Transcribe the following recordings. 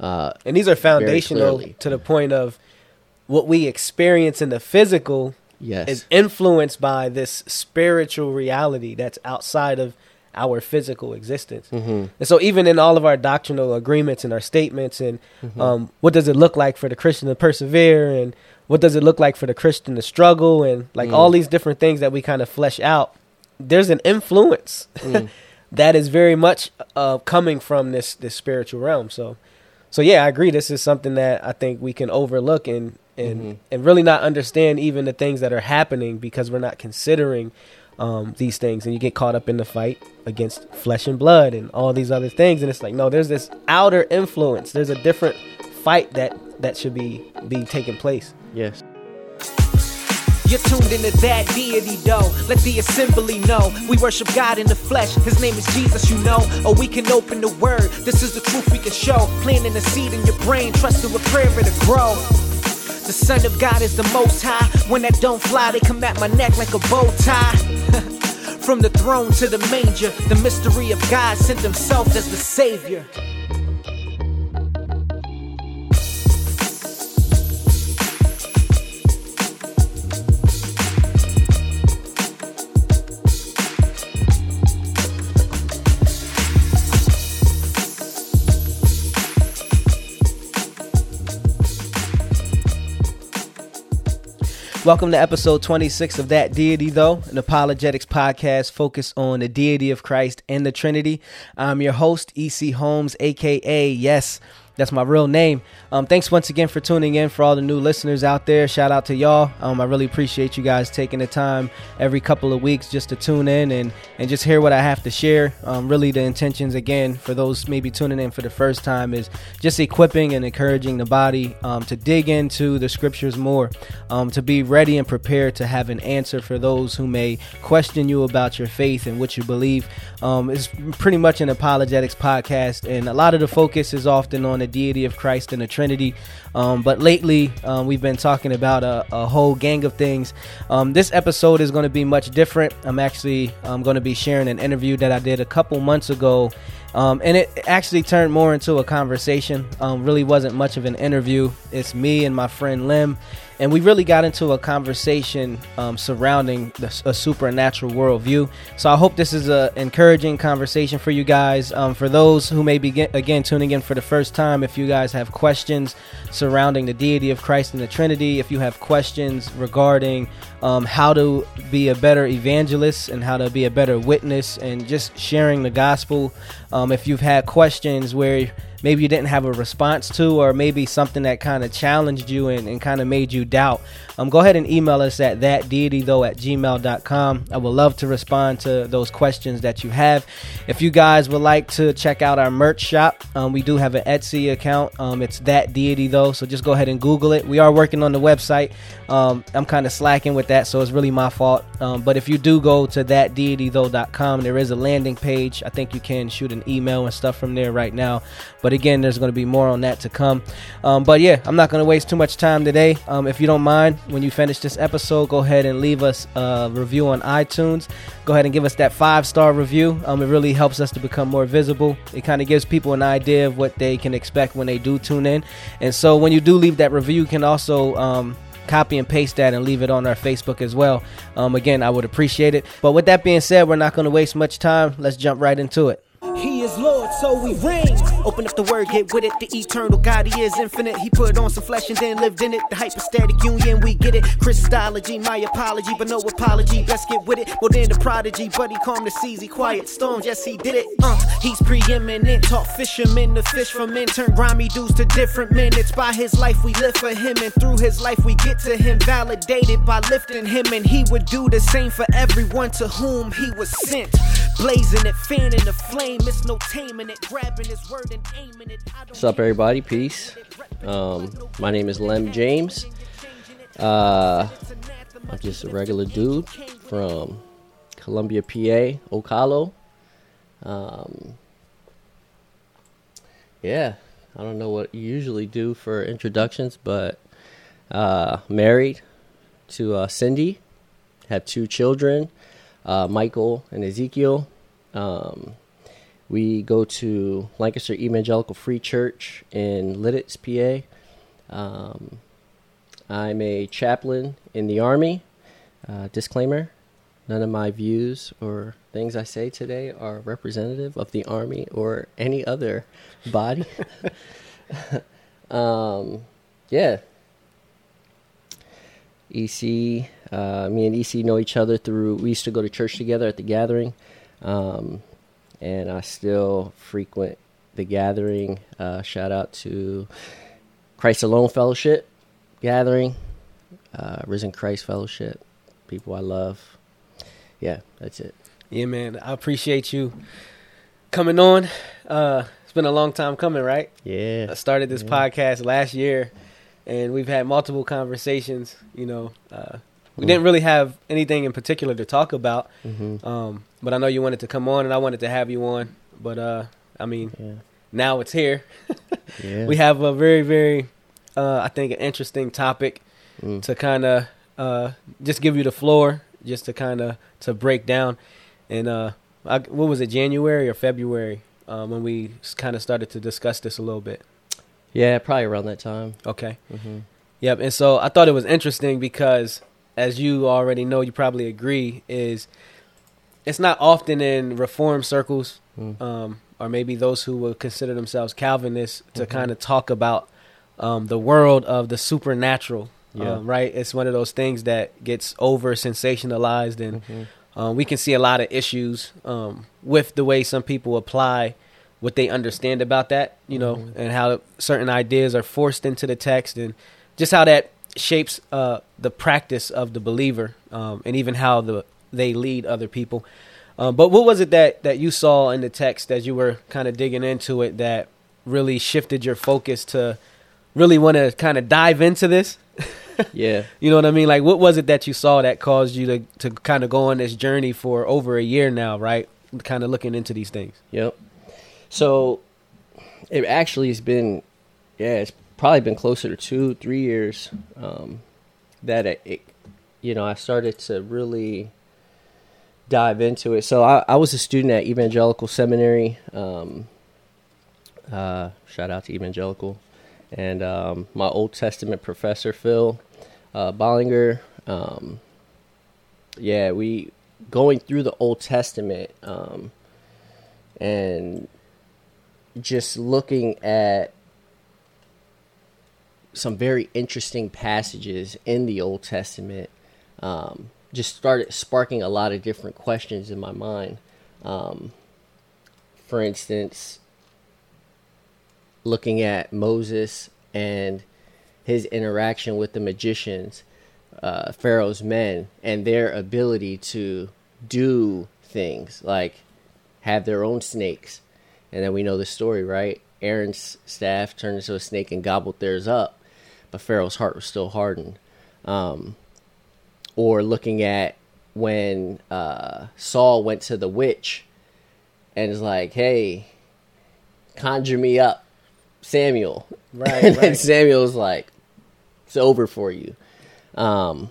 Uh, And these are foundational to the point of what we experience in the physical yes. is influenced by this spiritual reality that's outside of our physical existence. Mhm. And so, even in all of our doctrinal agreements and our statements, and Mm-hmm. um, what does it look like for the Christian to persevere, and what does it look like for the Christian to struggle, and like Mm. all these different things that we kind of flesh out, there's an influence Mm. that is very much uh, coming from this this spiritual realm. So, so yeah, I agree. This is something that I think we can overlook and and Mhm. and really not understand even the things that are happening because we're not considering um, these things, and you get caught up in the fight against flesh and blood and all these other things, and it's like no, there's this outer influence. There's a different fight that that should be be taking place. yes. You're tuned into that deity, though. Let the assembly know we worship God in the flesh. His name is Jesus, you know. Or we can open the word. This is the truth we can show. Planting a seed in your brain, trusting with prayer it'll grow. The Son of God is the most high. When that don't fly, they come at my neck like a bow tie. From the throne to the manger, the mystery of God sent himself as the Savior. Welcome to episode 26 of That Deity, though, an apologetics podcast focused on the deity of Christ and the Trinity. I'm your host, EC Holmes, aka Yes. That's my real name. Um, thanks once again for tuning in for all the new listeners out there. Shout out to y'all. Um, I really appreciate you guys taking the time every couple of weeks just to tune in and, and just hear what I have to share. Um, really, the intentions, again, for those maybe tuning in for the first time, is just equipping and encouraging the body um, to dig into the scriptures more, um, to be ready and prepared to have an answer for those who may question you about your faith and what you believe. Um, it's pretty much an apologetics podcast, and a lot of the focus is often on deity of Christ and the Trinity. Um, but lately, um, we've been talking about a, a whole gang of things. Um, this episode is going to be much different. I'm actually um, going to be sharing an interview that I did a couple months ago. Um, and it actually turned more into a conversation. Um, really wasn't much of an interview. It's me and my friend Lim, and we really got into a conversation um, surrounding the, a supernatural worldview. So I hope this is an encouraging conversation for you guys. Um, for those who may be get, again tuning in for the first time, if you guys have questions surrounding the deity of Christ and the Trinity, if you have questions regarding um, how to be a better evangelist and how to be a better witness and just sharing the gospel. Um, if you've had questions where maybe you didn't have a response to, or maybe something that kind of challenged you and, and kind of made you doubt, um, go ahead and email us at thatdeitythough at gmail.com. I would love to respond to those questions that you have. If you guys would like to check out our merch shop, um, we do have an Etsy account. Um, it's that deity though, so just go ahead and Google it. We are working on the website. Um, I'm kind of slacking with that, so it's really my fault. Um, but if you do go to thatdeitythough.com, there is a landing page. I think you can shoot an email and stuff from there right now. But again, there's going to be more on that to come. Um, but yeah, I'm not going to waste too much time today. Um, if you don't mind, when you finish this episode, go ahead and leave us a review on iTunes. Go ahead and give us that five star review. Um, it really helps us to become more visible. It kind of gives people an idea of what they can expect when they do tune in. And so when you do leave that review, you can also um, copy and paste that and leave it on our Facebook as well. Um, again, I would appreciate it. But with that being said, we're not going to waste much time. Let's jump right into it. He is Lord, so we reign. Open up the word, get with it. The eternal God, He is infinite. He put on some flesh and then lived in it. The hypostatic union, we get it. Christology, my apology, but no apology. Best get with it. More than the prodigy, but he calmed the seas, he quiet storms. Yes, he did it. Uh, he's preeminent. Taught fishermen to fish from men. Turn grimy dudes to different men. It's by his life we live for him, and through his life we get to him. Validated by lifting him, and he would do the same for everyone to whom he was sent. Blazing it, fanning the flame. It's no taming it. Grabbing his word What's up, everybody? Peace. Um, my name is Lem James. Uh, I'm just a regular dude from Columbia, PA, Ocala. Um, yeah, I don't know what you usually do for introductions, but uh, married to uh, Cindy, have two children, uh, Michael and Ezekiel. Um, We go to Lancaster Evangelical Free Church in Lititz, PA. Um, I'm a chaplain in the Army. Uh, disclaimer none of my views or things I say today are representative of the Army or any other body. um, yeah. EC, uh, me and EC know each other through, we used to go to church together at the gathering. Um, and I still frequent the gathering. Uh, shout out to Christ Alone Fellowship gathering, uh, Risen Christ Fellowship, people I love. Yeah, that's it. Yeah, man. I appreciate you coming on. Uh, it's been a long time coming, right? Yeah. I started this Yeah. podcast last year, and we've had multiple conversations. You know, uh, we Mm. didn't really have anything in particular to talk about, hmm um, but I know you wanted to come on, and I wanted to have you on. But uh, I mean, Yeah. now it's here. Yeah. We have a very, very, uh, I think, an interesting topic Mm. to kind of uh, just give you the floor, just to kind of to break down. And uh, I, what was it, January or February, um, when we kind of started to discuss this a little bit? Yeah, probably around that time. Okay. hmm Yep. And so I thought it was interesting because, as you already know, you probably agree, is it's not often in reform circles, Mm. um, or maybe those who would consider themselves Calvinists, to Mhm. kind of talk about um, the world of the supernatural. Yeah. Um, right. It's one of those things that gets over sensationalized, and Mhm. um, we can see a lot of issues um, with the way some people apply what they understand about that, you know, Mhm. and how certain ideas are forced into the text, and just how that shapes uh, the practice of the believer, um, and even how the they lead other people. Um, but what was it that that you saw in the text as you were kind of digging into it that really shifted your focus to really want to kind of dive into this? Yeah. You know what I mean? Like, what was it that you saw that caused you to to kind of go on this journey for over a year now, right? Kind of looking into these things. Yep. So it actually has been, yeah, it's probably been closer to two, three years um, that it, it, you know, I started to really dive into it. So I, I was a student at Evangelical Seminary. Um, uh, shout out to Evangelical. And um, my Old Testament professor, Phil uh, Bollinger, um, yeah, we going through the Old Testament um, and just looking at some very interesting passages in the Old Testament um, just started sparking a lot of different questions in my mind. Um, for instance, looking at Moses and his interaction with the magicians, uh, Pharaoh's men, and their ability to do things like have their own snakes. And then we know the story, right? Aaron's staff turned into a snake and gobbled theirs up, but Pharaoh's heart was still hardened. Um, or looking at when uh, Saul went to the witch and is like, "Hey, conjure me up, Samuel." Right, and right. Samuel's like, "It's over for you." Um,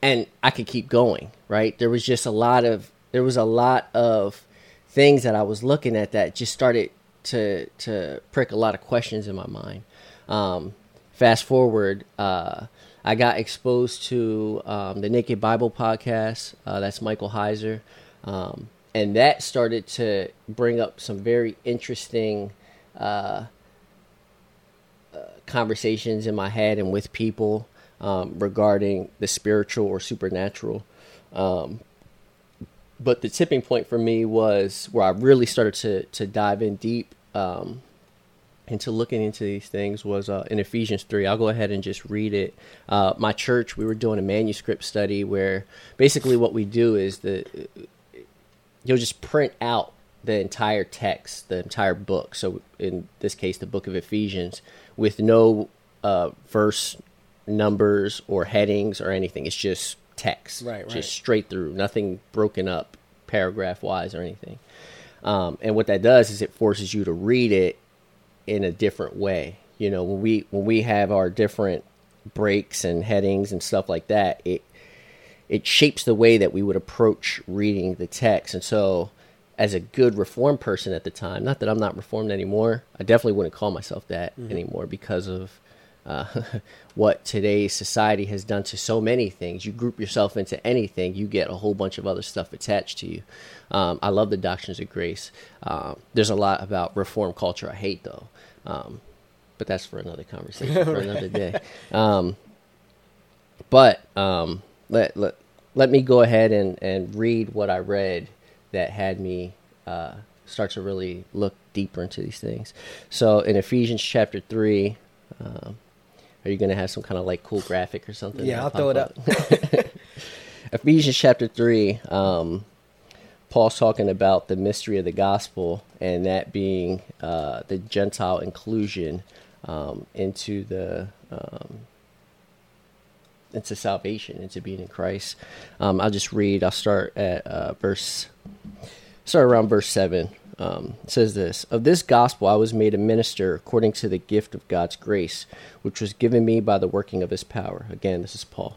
and I could keep going. Right? There was just a lot of there was a lot of things that I was looking at that just started to to prick a lot of questions in my mind. Um, fast forward, uh, I got exposed to um, the Naked Bible podcast. Uh, that's Michael Heiser, um, and that started to bring up some very interesting uh, uh, conversations in my head and with people um, regarding the spiritual or supernatural. Um, but the tipping point for me was where I really started to to dive in deep um, into looking into these things was uh, in Ephesians three. I'll go ahead and just read it. Uh, my church, we were doing a manuscript study where basically what we do is the you'll just print out the entire text, the entire book. So in this case, the book of Ephesians, with no uh, verse numbers or headings or anything. It's just text, Right, right. Just straight through, nothing broken up paragraph wise or anything. Um, and what that does is it forces you to read it in a different way. You know, when we when we have our different breaks and headings and stuff like that, it it shapes the way that we would approach reading the text. And so as a good reform person at the time. Not that I'm not reformed anymore. I definitely wouldn't call myself that mm-hmm. anymore because of uh, what today's society has done to so many things. You group yourself into anything, you get a whole bunch of other stuff attached to you. Um, I love the doctrines of grace. Um, there's a lot about reform culture I hate, though. Um, but that's for another conversation for another day. Um, but um, let, let let me go ahead and, and read what I read that had me uh, start to really look deeper into these things. So in Ephesians chapter three, um, are you going to have some kind of like cool graphic or something? Yeah, I'll throw it up. Ephesians chapter three. Um, Paul's talking about the mystery of the gospel, and that being uh, the Gentile inclusion um, into the um, into salvation, into being in Christ. Um, I'll just read. I'll start at uh, verse. Start around verse seven. Um, says this Of this gospel I was made a minister according to the gift of God's grace, which was given me by the working of his power. Again, this is Paul.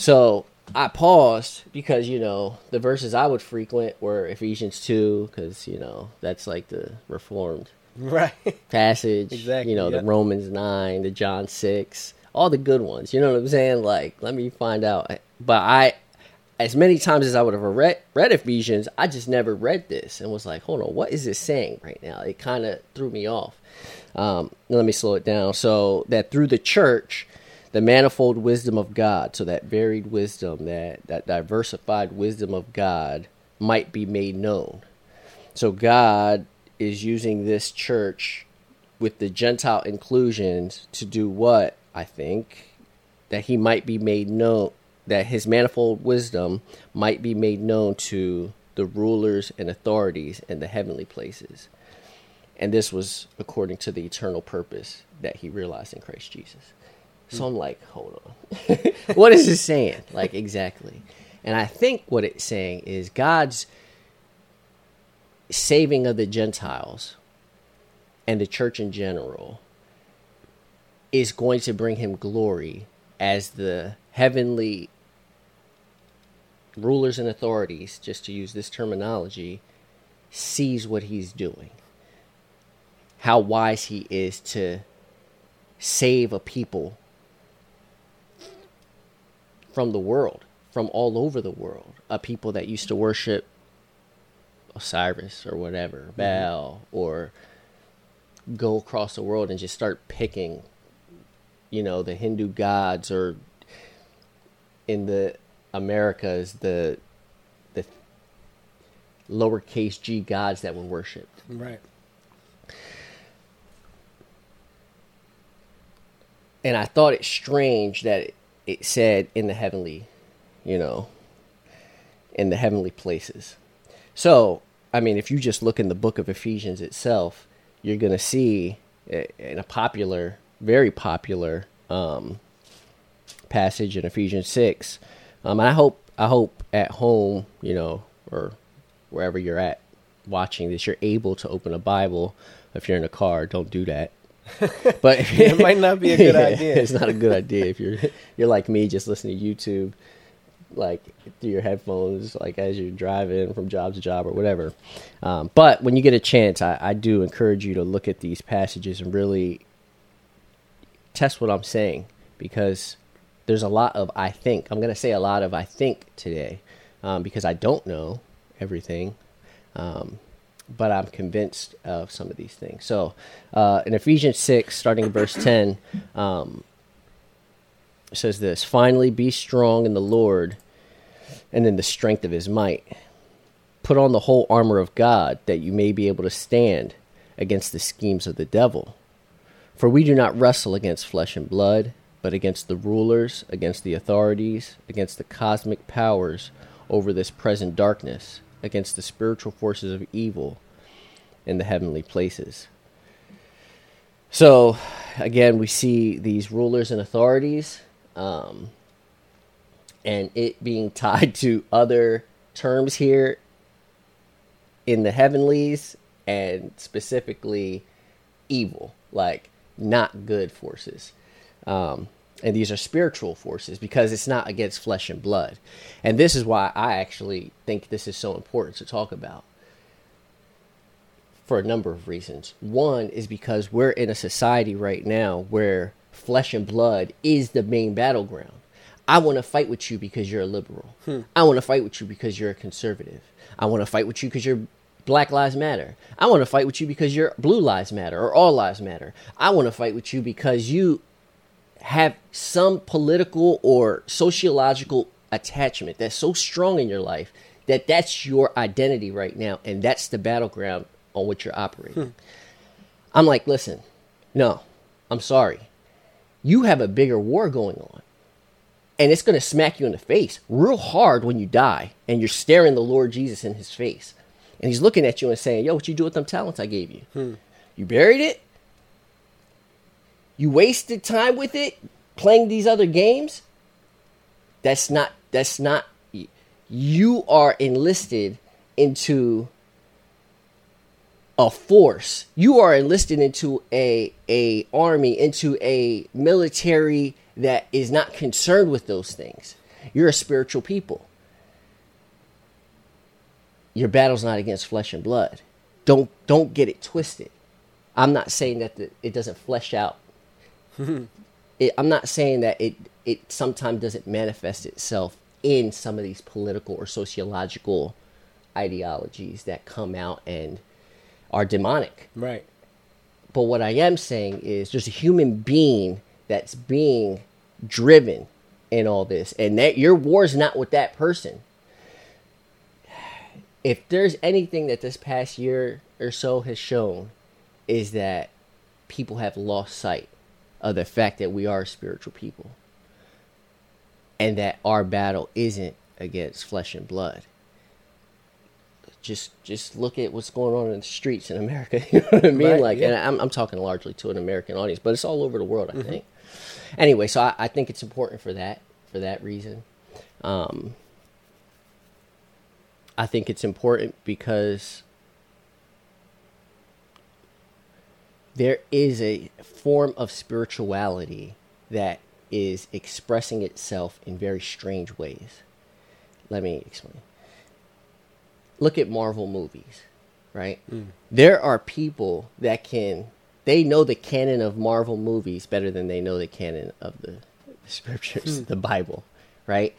So I paused because you know the verses I would frequent were Ephesians two because you know that's like the Reformed right passage. exactly. You know the Romans nine, the John six, all the good ones. You know what I'm saying? Like let me find out. But I, as many times as I would have read read Ephesians, I just never read this and was like, hold on, what is this saying right now? It kind of threw me off. Um, let me slow it down. So that through the church the manifold wisdom of God, so that varied wisdom, that, that diversified wisdom of God might be made known. So God is using this church with the Gentile inclusions to do what, I think, that he might be made known, that his manifold wisdom might be made known to the rulers and authorities in the heavenly places. And this was according to the eternal purpose that he realized in Christ Jesus. So I'm like, hold on. what is this saying? Like, exactly. And I think what it's saying is God's saving of the Gentiles and the church in general is going to bring him glory as the heavenly rulers and authorities, just to use this terminology, sees what he's doing. How wise he is to save a people from the world, from all over the world, a people that used to worship Osiris or whatever, mm-hmm. Baal, or go across the world and just start picking, you know, the Hindu gods or in the Americas the the lowercase g gods that were worshipped. Right. And I thought it strange that it said in the heavenly, you know, in the heavenly places. So, I mean, if you just look in the book of Ephesians itself, you're going to see in a popular, very popular um, passage in Ephesians six. Um, I hope, I hope at home, you know, or wherever you're at watching this, you're able to open a Bible. If you're in a car, don't do that. but it might not be a good idea. It's not a good idea if you're you're like me, just listening to YouTube, like through your headphones, like as you're driving from job to job or whatever. Um, but when you get a chance, I, I do encourage you to look at these passages and really test what I'm saying because there's a lot of I think. I'm going to say a lot of I think today um, because I don't know everything. Um, but I'm convinced of some of these things. So uh, in Ephesians 6, starting in verse 10, um, says this Finally, be strong in the Lord and in the strength of his might. Put on the whole armor of God that you may be able to stand against the schemes of the devil. For we do not wrestle against flesh and blood, but against the rulers, against the authorities, against the cosmic powers over this present darkness against the spiritual forces of evil in the heavenly places. So, again, we see these rulers and authorities, um, and it being tied to other terms here in the heavenlies, and specifically evil, like not good forces. Um, and these are spiritual forces because it's not against flesh and blood. And this is why I actually think this is so important to talk about for a number of reasons. One is because we're in a society right now where flesh and blood is the main battleground. I want to fight with you because you're a liberal. Hmm. I want to fight with you because you're a conservative. I want to fight with you because you're Black Lives Matter. I want to fight with you because you're Blue Lives Matter or All Lives Matter. I want to fight with you because you have some political or sociological attachment that's so strong in your life that that's your identity right now and that's the battleground on which you're operating. Hmm. I'm like, listen, no, I'm sorry. You have a bigger war going on. And it's going to smack you in the face real hard when you die and you're staring the Lord Jesus in his face. And he's looking at you and saying, Yo, what you do with them talents I gave you? Hmm. You buried it? You wasted time with it playing these other games? That's not that's not you are enlisted into a force. You are enlisted into a a army, into a military that is not concerned with those things. You're a spiritual people. Your battle's not against flesh and blood. Don't don't get it twisted. I'm not saying that the, it doesn't flesh out. it, I'm not saying that it it sometimes doesn't manifest itself in some of these political or sociological ideologies that come out and are demonic. Right. But what I am saying is there's a human being that's being driven in all this, and that your war is not with that person. If there's anything that this past year or so has shown, is that people have lost sight of the fact that we are spiritual people, and that our battle isn't against flesh and blood just just look at what's going on in the streets in America. You know what I mean? Right, like, yeah. and I'm I'm talking largely to an American audience, but it's all over the world. I mm-hmm. think. Anyway, so I, I, think it's important for that for that reason. Um, I think it's important because there is a form of spirituality that is expressing itself in very strange ways. Let me explain look at Marvel movies, right? Mm. There are people that can they know the canon of Marvel movies better than they know the canon of the scriptures, mm. the Bible, right?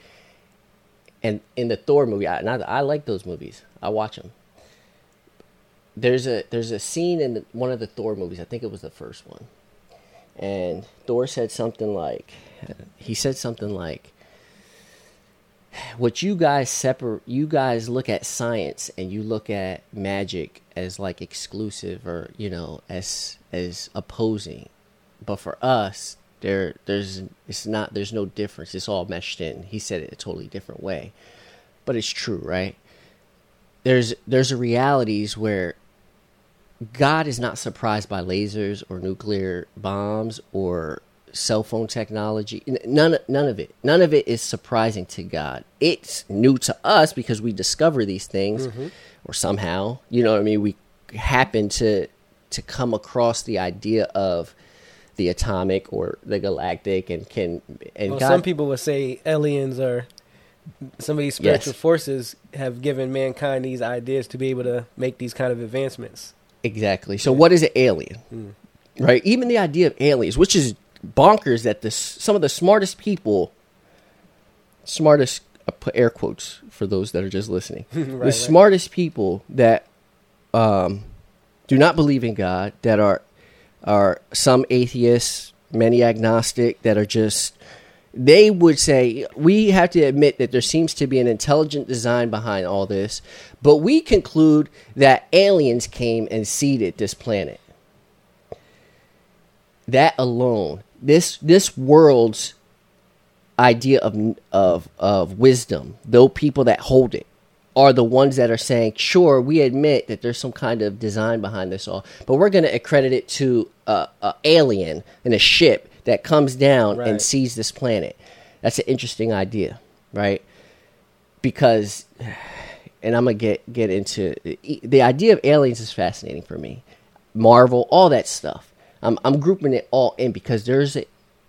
And in the Thor movie, I, I, I like those movies. I watch them. There's a there's a scene in the, one of the Thor movies. I think it was the first one, and Thor said something like, he said something like, what you guys separate you guys look at science and you look at magic as like exclusive or you know as as opposing. But for us there there's it's not there's no difference. It's all meshed in. He said it a totally different way. But it's true right? There's there's realities where god is not surprised by lasers or nuclear bombs or cell phone technology. None, none of it. None of it is surprising to God. It's new to us because we discover these things, mm-hmm. or somehow, you know what I mean. We happen to to come across the idea of the atomic or the galactic, and can and well, God, some people would say aliens are some of these spiritual yes. forces have given mankind these ideas to be able to make these kind of advancements. Exactly. So, what is an alien? Mm. Right. Even the idea of aliens, which is bonkers that this some of the smartest people, smartest I put air quotes for those that are just listening, right, the right. smartest people that um, do not believe in God, that are are some atheists, many agnostic, that are just they would say we have to admit that there seems to be an intelligent design behind all this, but we conclude that aliens came and seeded this planet. That alone this this world's idea of of of wisdom, though people that hold it, are the ones that are saying, sure, we admit that there's some kind of design behind this all, but we're going to accredit it to a, a alien in a ship that comes down and sees this planet. That's an interesting idea, right? Because, and I'm gonna get get into the idea of aliens is fascinating for me. Marvel, all that stuff. I'm I'm grouping it all in because there's a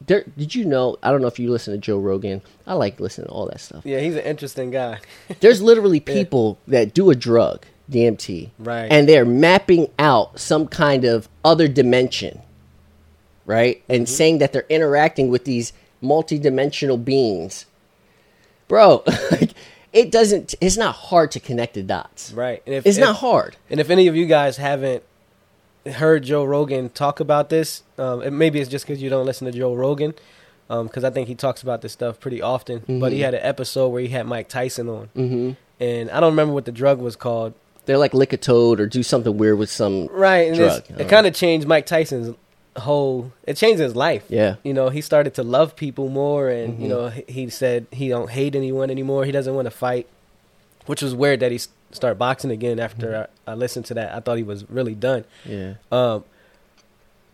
there. Did you know? I don't know if you listen to Joe Rogan. I like listening to all that stuff. Yeah, he's an interesting guy. There's literally people that do a drug, DMT, Right. and they're mapping out some kind of other dimension, right? And Mm-hmm. saying that they're interacting with these multidimensional beings. Bro, like, it doesn't it's not hard to connect the dots. right. And if, It's if- not hard. And if any of you guys haven't heard Joe Rogan talk about this, um, and maybe it's just because you don't listen to Joe Rogan, because I think he talks about this stuff pretty often. But he had an episode where he had Mike Tyson on, hmm and I don't remember what the drug was called. They're like lick a toad or do something weird with some Right, and drug. it kind of changed Mike Tyson's whole. It changed his life. Yeah. you know, he started to love people more, and you Mhm. know, he, said he don't hate anyone anymore. He doesn't want to fight, which was weird that he started boxing again after I, I listened to that. I thought he was really done. Yeah. Um,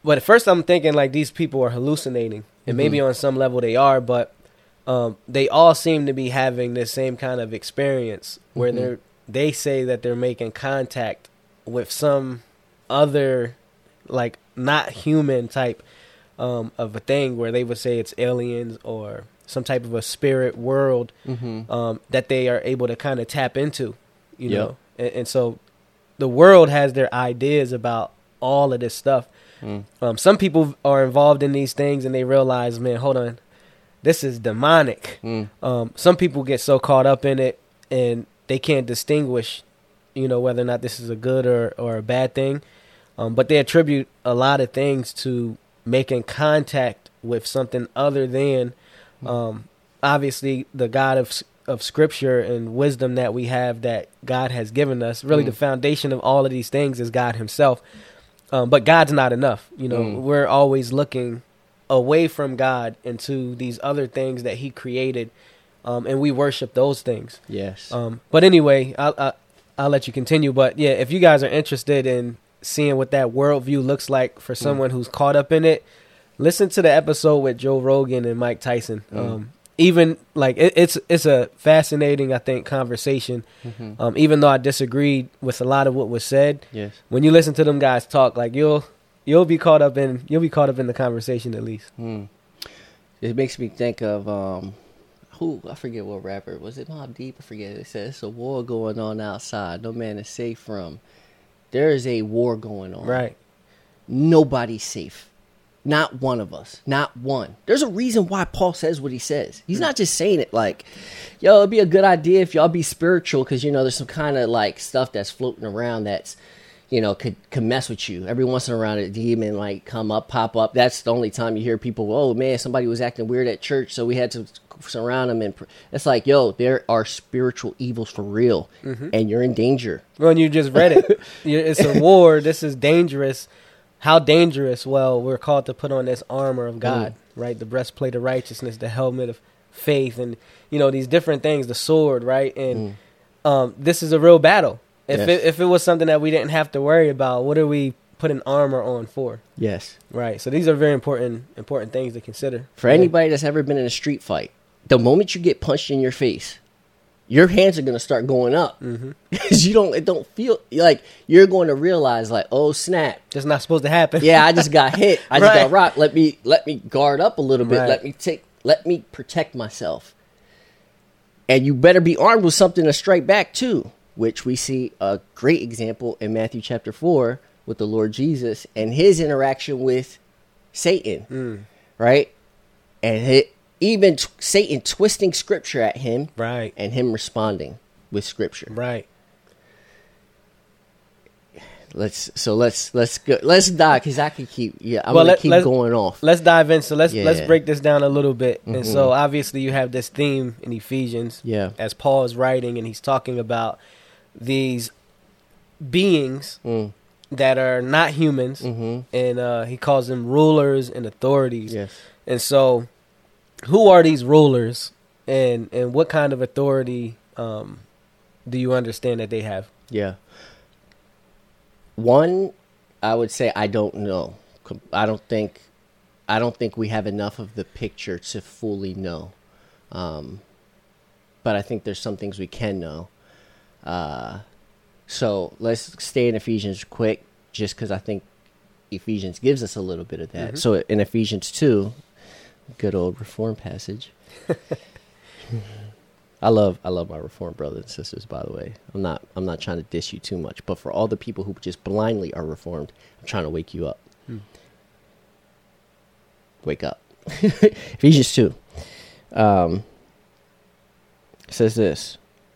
but at first, I'm thinking like these people are hallucinating, and maybe on some level they are, but um, they all seem to be having this same kind of experience where Mhm. they're they say that they're making contact with some other like not human type um, of a thing where they would say it's aliens or some type of a spirit world hmm um, that they are able to kind of tap into, you Yep. know. And, and so the world has their ideas about all of this stuff. Mm. Um, some people are involved in these things and they realize, man, hold on, this is demonic. Mm. Um, some people get so caught up in it and they can't distinguish, you know, whether or not this is a good or, or a bad thing. Um, but they attribute a lot of things to making contact with something other than, um, obviously, the God of of Scripture and wisdom that we have that God has given us. Really, Mm. the foundation of all of these things is God Himself. Um, but God's not enough. You know, Mm. we're always looking away from God into these other things that He created, um, and we worship those things. Yes. Um, but anyway, I'll, I'll I'll let you continue. But yeah, if you guys are interested in seeing what that worldview looks like for someone who's caught up in it, listen to the episode with Joe Rogan and Mike Tyson. Mm. Um, even like it, it's it's a fascinating, I think, conversation. Mhm. Um, even though I disagreed with a lot of what was said, Yes. when you listen to them guys talk, like you'll you'll be caught up in you'll be caught up in the conversation at least. Hmm. It makes me think of um, who I forget what rapper was it. Mobb Deep. I forget. It says it's a war going on outside. No man is safe from. There is a war going on. Right. Nobody's safe. Not one of us. Not one. There's a reason why Paul says what he says. He's not just saying it like, yo, it'd be a good idea if y'all be spiritual because, you know, there's some kind of like stuff that's floating around that's, you know, could, could mess with you. Every once in a while, a demon like come up, pop up. That's the only time you hear people, oh man, somebody was acting weird at church, so we had to surround them. And pr-" it's like, yo, there are spiritual evils for real, mm-hmm. and you're in danger. Well, you just read it. It's a war. This is dangerous. How dangerous? Well, we're called to put on this armor of God, mm-hmm. right? The breastplate of righteousness, the helmet of faith, and you know these different things. The sword, right? And mm. um, this is a real battle. If Yes. it, if it was something that we didn't have to worry about, what are we putting armor on for? Yes. Right. So these are very important important things to consider. For anybody that's ever been in a street fight, the moment you get punched in your face, your hands are gonna start going up mm-hmm. because you don't. It don't feel like you're going to realize like, oh snap, that's not supposed to happen. yeah, I just got hit. I just Right. got rocked. Let me let me guard up a little bit. Right. Let me take. Let me protect myself. And you better be armed with something to strike back too, which we see a great example in Matthew chapter four with the Lord Jesus and his interaction with Satan Mm. right? And it, even t- Satan twisting scripture at him Right. and him responding with scripture. Right. Let's so let's let's go let's dive because I could keep yeah I'm Well, gonna let- keep going off. Let's dive in. So let's let's break this down a little bit. And Mhm. so obviously you have this theme in Ephesians. Yeah. As Paul is writing and he's talking about these beings Mm, that are not humans, mm-hmm. and uh, he calls them rulers and authorities. Yes. And so, who are these rulers, and and what kind of authority um, do you understand that they have? Yeah. One, I would say I don't know. I don't think, I don't think we have enough of the picture to fully know. Um, but I think there's some things we can know. Uh, so let's stay in Ephesians quick, just because I think Ephesians gives us a little bit of that. So in Ephesians two, good old Reform passage. I love I love my Reform brothers and sisters. By the way, I'm not I'm not trying to dish you too much, but for all the people who just blindly are Reformed, I'm trying to wake you up. Wake up. Ephesians two um, says this,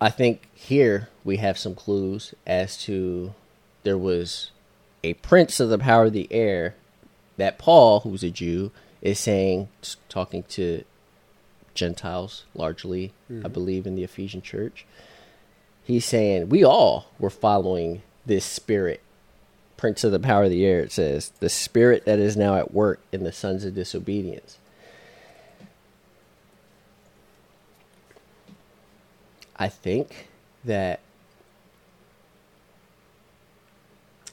I think here we have some clues as to there was a prince of the power of the air that Paul, who's a Jew, is saying, talking to Gentiles largely, I mm-hmm. believe, in the Ephesian church. He's saying we all were following this spirit, prince of the power of the air. It says the spirit that is now at work in the sons of disobedience. I think that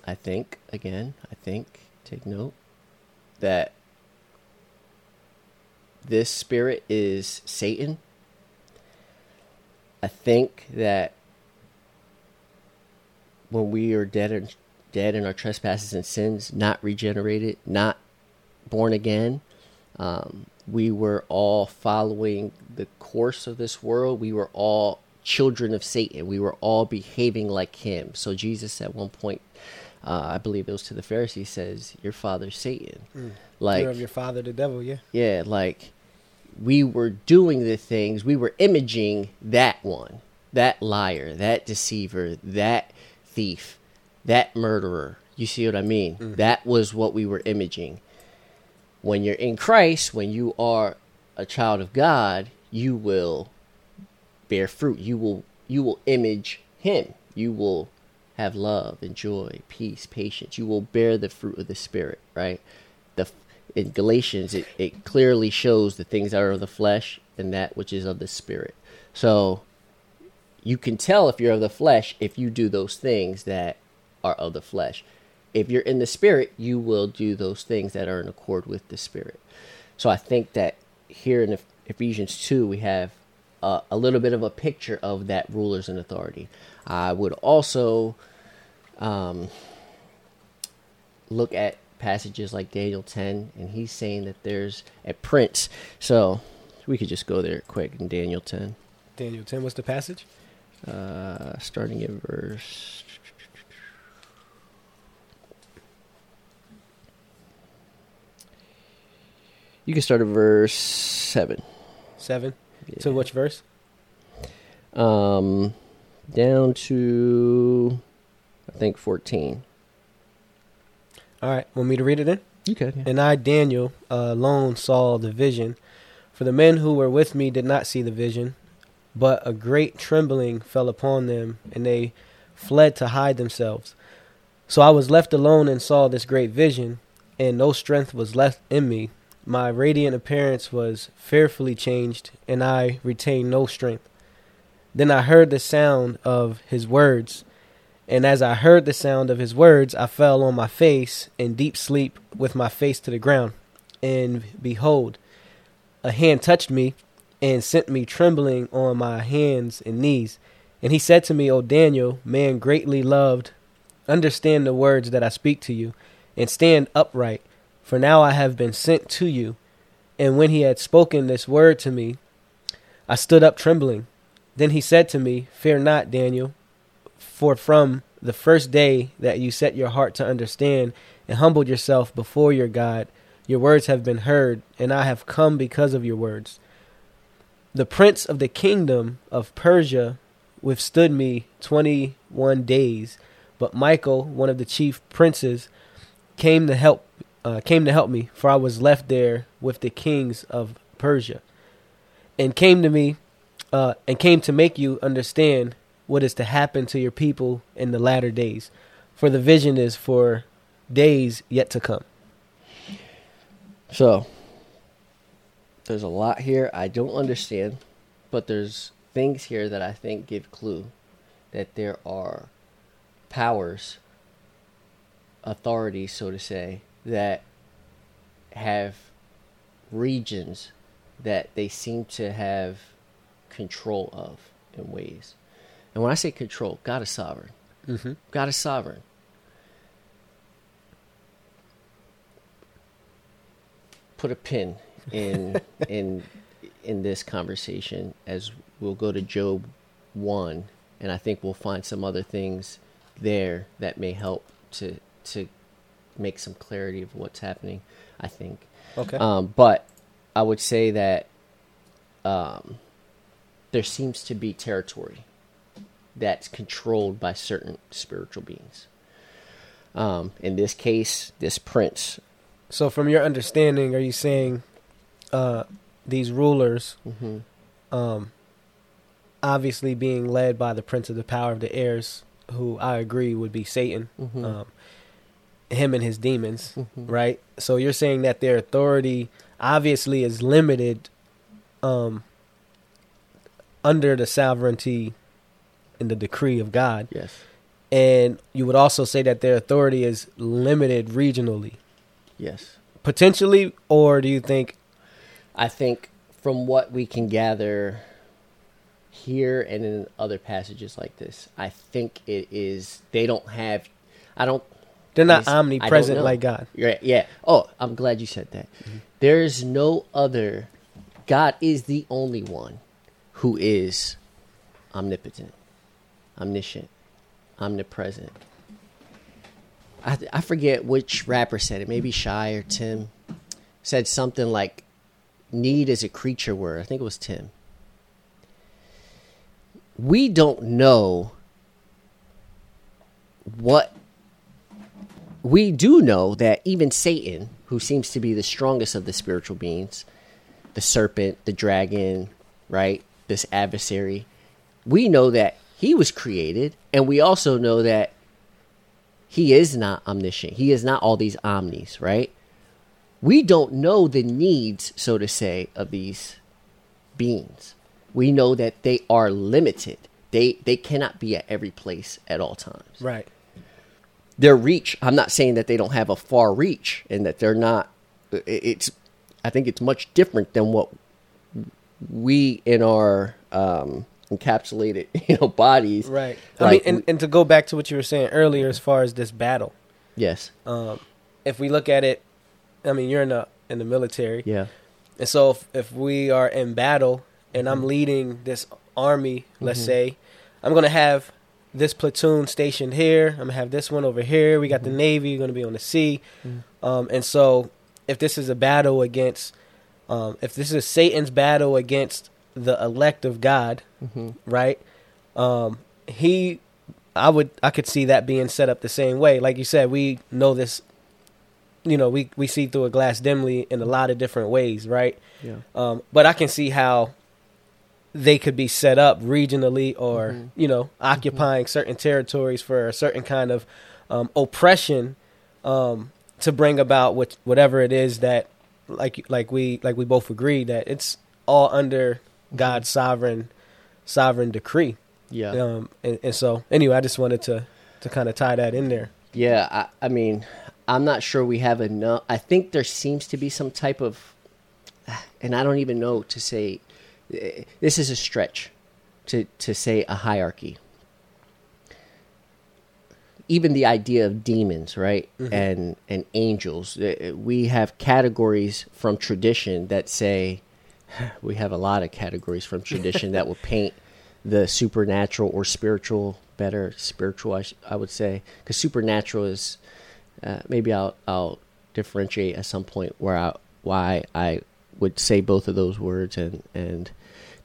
I think again, I think take note that this spirit is Satan. I think that when we are dead and dead in our trespasses and sins, not regenerated, not born again, um, we were all following the course of this world. We were all children of Satan. We were all behaving like him. So Jesus, at one point, uh, I believe it was to the Pharisees, says, "Your father's Satan." Like Fear of your father, the devil. Yeah. yeah, like we were doing the things, we were imaging that one, that liar, that deceiver, that thief, that murderer. You see what I mean? That was what we were imaging. When you're in Christ, when you are a child of God, you will bear fruit. You will you will image him. You will have love and joy, peace, patience. You will bear the fruit of the spirit, right? The in Galatians it, it clearly shows the things that are of the flesh and that which is of the spirit. So you can tell if you're of the flesh if you do those things that are of the flesh. If you're in the spirit, you will do those things that are in accord with the spirit. So I think that here in Eph- Ephesians 2, we have a little bit of a picture of that rulers and authority. I would also um, look at passages like Daniel 10, and he's saying that there's a prince. So we could just go there quick in Daniel 10, Daniel 10, what's the passage? uh, starting at verse. You can start at verse 7. 7. To which verse? Um, down to, I think, 14. All right. Want me to read it in? You could. And I, Daniel, uh, alone saw the vision. For the men who were with me did not see the vision, but a great trembling fell upon them, and they fled to hide themselves. So I was left alone and saw this great vision, and no strength was left in me. My radiant appearance was fearfully changed, and I retained no strength. Then I heard the sound of his words, and as I heard the sound of his words, I fell on my face in deep sleep with my face to the ground. And behold, a hand touched me and sent me trembling on my hands and knees. And he said to me, O Daniel, man greatly loved, understand the words that I speak to you, and stand upright, for now I have been sent to you. And when he had spoken this word to me, I stood up trembling. Then he said to me, Fear not, Daniel, for from the first day that you set your heart to understand and humbled yourself before your God, your words have been heard, and I have come because of your words. The prince of the kingdom of Persia withstood me twenty one days, but Michael, one of the chief princes, came to help uh, came to help me, for I was left there with the kings of Persia, and came to me, uh, and came to make you understand what is to happen to your people in the latter days, for the vision is for days yet to come. So, there's a lot here I don't understand, but there's things here that I think give clue that there are powers, authorities, so to say, that have regions that they seem to have control of in ways. And when I say control, God is sovereign. Mm-hmm. God is sovereign. Put a pin in in in this conversation as we'll go to Job one, and I think we'll find some other things there that may help to to make some clarity of what's happening. I think. Okay. Um, but I would say that um, there seems to be territory that's controlled by certain spiritual beings. Um, in this case, this prince. So, from your understanding, are you saying uh, these rulers, hmm um, obviously being led by the prince of the power of the airs, who I agree would be Satan, Mhm. um, him and his demons, Mhm. right? So, you're saying that their authority obviously is limited um, under the sovereignty and the decree of God. Yes. And you would also say that their authority is limited regionally, Yes. potentially, or do you think I think from what we can gather here and in other passages like this, I think it is they don't have. I don't. They're not omnipresent like God? Yeah, yeah. Oh, I'm glad you said that. Mm-hmm. There's no other. God is the only one who is omnipotent, omniscient, omnipresent. I I forget which rapper said it. Maybe Shai or Tim said something like, "Need is a creature word." I think it was Tim. We don't know what we do know that even Satan, who seems to be the strongest of the spiritual beings, the serpent, the dragon, right? This adversary, we know that he was created, and we also know that he is not omniscient. He is not all these omnis, right? We don't know the needs, so to say, of these beings. We know that they are limited. They they cannot be at every place at all times Right. Their reach i'm not saying that they don't have a far reach and that they're not it's i think it's much different than what we in our um encapsulated you know bodies Right. I mean, and, and to go back to what you were saying earlier, as far as this battle, yes. Um, if we look at it, I mean, you're in the in the military, yeah. And so if, if we are in battle and I'm leading this army, let's Mhm. say, I'm gonna have this platoon stationed here. I'm gonna have this one over here. We got the navy going to be on the sea, Mhm. um, and so if this is a battle against, um, if this is Satan's battle against the elect of God, hmm right? Um, he, I would, I could see that being set up the same way. Like you said, we know this. You know, we we see through a glass dimly in a lot of different ways, right? yeah Um, but I can see how they could be set up regionally or Mhm. you know occupying certain territories for a certain kind of um, oppression um, to bring about what whatever it is that like like we like we both agree that it's all under God's sovereign sovereign decree. yeah Um, and, and so anyway, I just wanted to to kind of tie that in there. Yeah, I, I mean, I'm not sure we have enough. I think there seems to be some type of, and I don't even know to say. This is a stretch, to to say a hierarchy. Even the idea of demons, right, and and angels. eh, We have categories from tradition that say, we have a lot of categories from tradition that will paint the supernatural or spiritual better spiritual I, sh- I would say because supernatural is uh, maybe I'll I'll differentiate at some point where I why I would say both of those words and and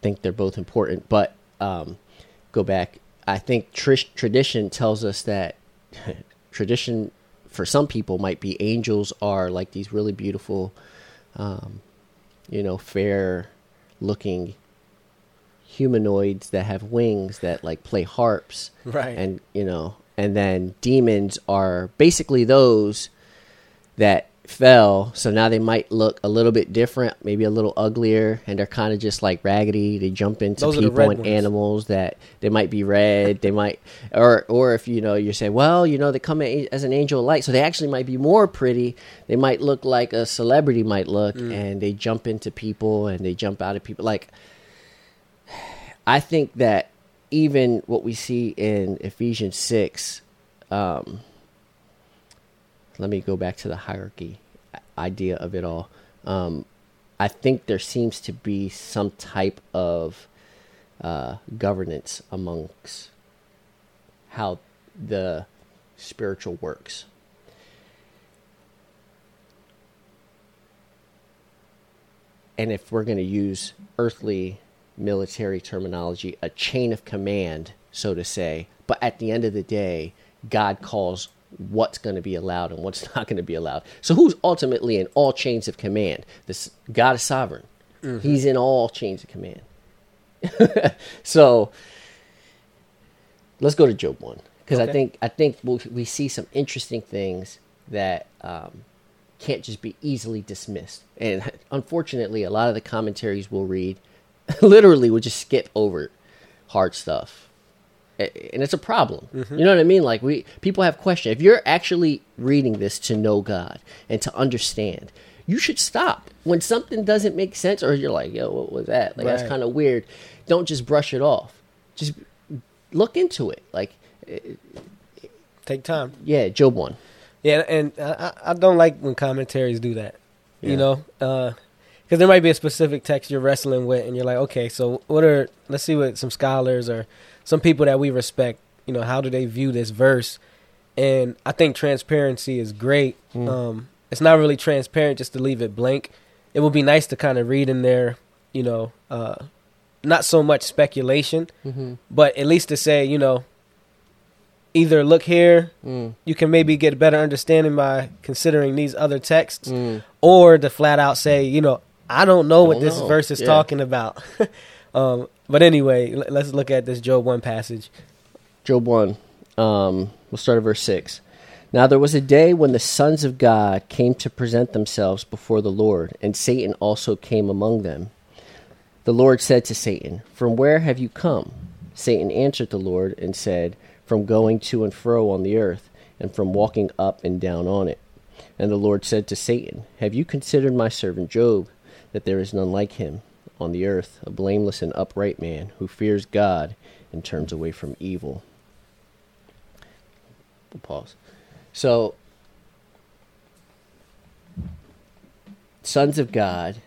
think they're both important but um, go back I think tr- tradition tells us that tradition for some people might be angels are like these really beautiful, um, you know, fair looking humanoids that have wings that like play harps. Right. And, you know, and then demons are basically those that fell so now they might look a little bit different maybe a little uglier and they're kind of just like raggedy they jump into Those people and ones. animals that they might be red they might or or if you know you say well you know they come as an angel of light so they actually might be more pretty they might look like a celebrity might look Mm. and they jump into people and they jump out of people like i think that even what we see in ephesians 6 um, let me go back to the hierarchy idea of it all. Um, I think there seems to be some type of uh, governance amongst how the spiritual works. And if we're going to use earthly military terminology, a chain of command, so to say, but at the end of the day, God calls what's going to be allowed and what's not going to be allowed. So who's ultimately in all chains of command? This God is sovereign. He's in all chains of command. so let's go to Job one because I think I think we'll, we see some interesting things that um, can't just be easily dismissed. And unfortunately, a lot of the commentaries we'll read literally will just skip over hard stuff. And it's a problem. Mm-hmm. You know what I mean? Like we people have questions. If you're actually reading this to know God and to understand, you should stop when something doesn't make sense or you're like, "Yo, what was that?" Like that's kind of weird. Don't just brush it off. Just look into it. Like Take time. yeah, Job one. Yeah, and I, I don't like when commentaries do that. Yeah. You know, uh, because there might be a specific text you're wrestling with, and you're like, okay, so what are? Let's see what some scholars or some people that we respect. You know, how do they view this verse? And I think transparency is great. Um, it's not really transparent just to leave it blank. It would be nice to kind of read in there. You know, uh, not so much speculation, Mm-hmm. but at least to say, you know, either look here Mm. you can maybe get a better understanding by considering these other texts, Mm. or to flat out say, you know, I don't know what Don't this know. verse is Yeah. talking about. um, but anyway, let's look at this Job one passage. Job 1. Um, we'll start at verse 6. Now there was a day when the sons of God came to present themselves before the Lord, and Satan also came among them. The Lord said to Satan, From where have you come? Satan answered the Lord and said, From going to and fro on the earth, and from walking up and down on it. And the Lord said to Satan, Have you considered my servant Job, that there is none like him on the earth, a blameless and upright man, who fears God and turns away from evil? We'll pause. So, sons of God.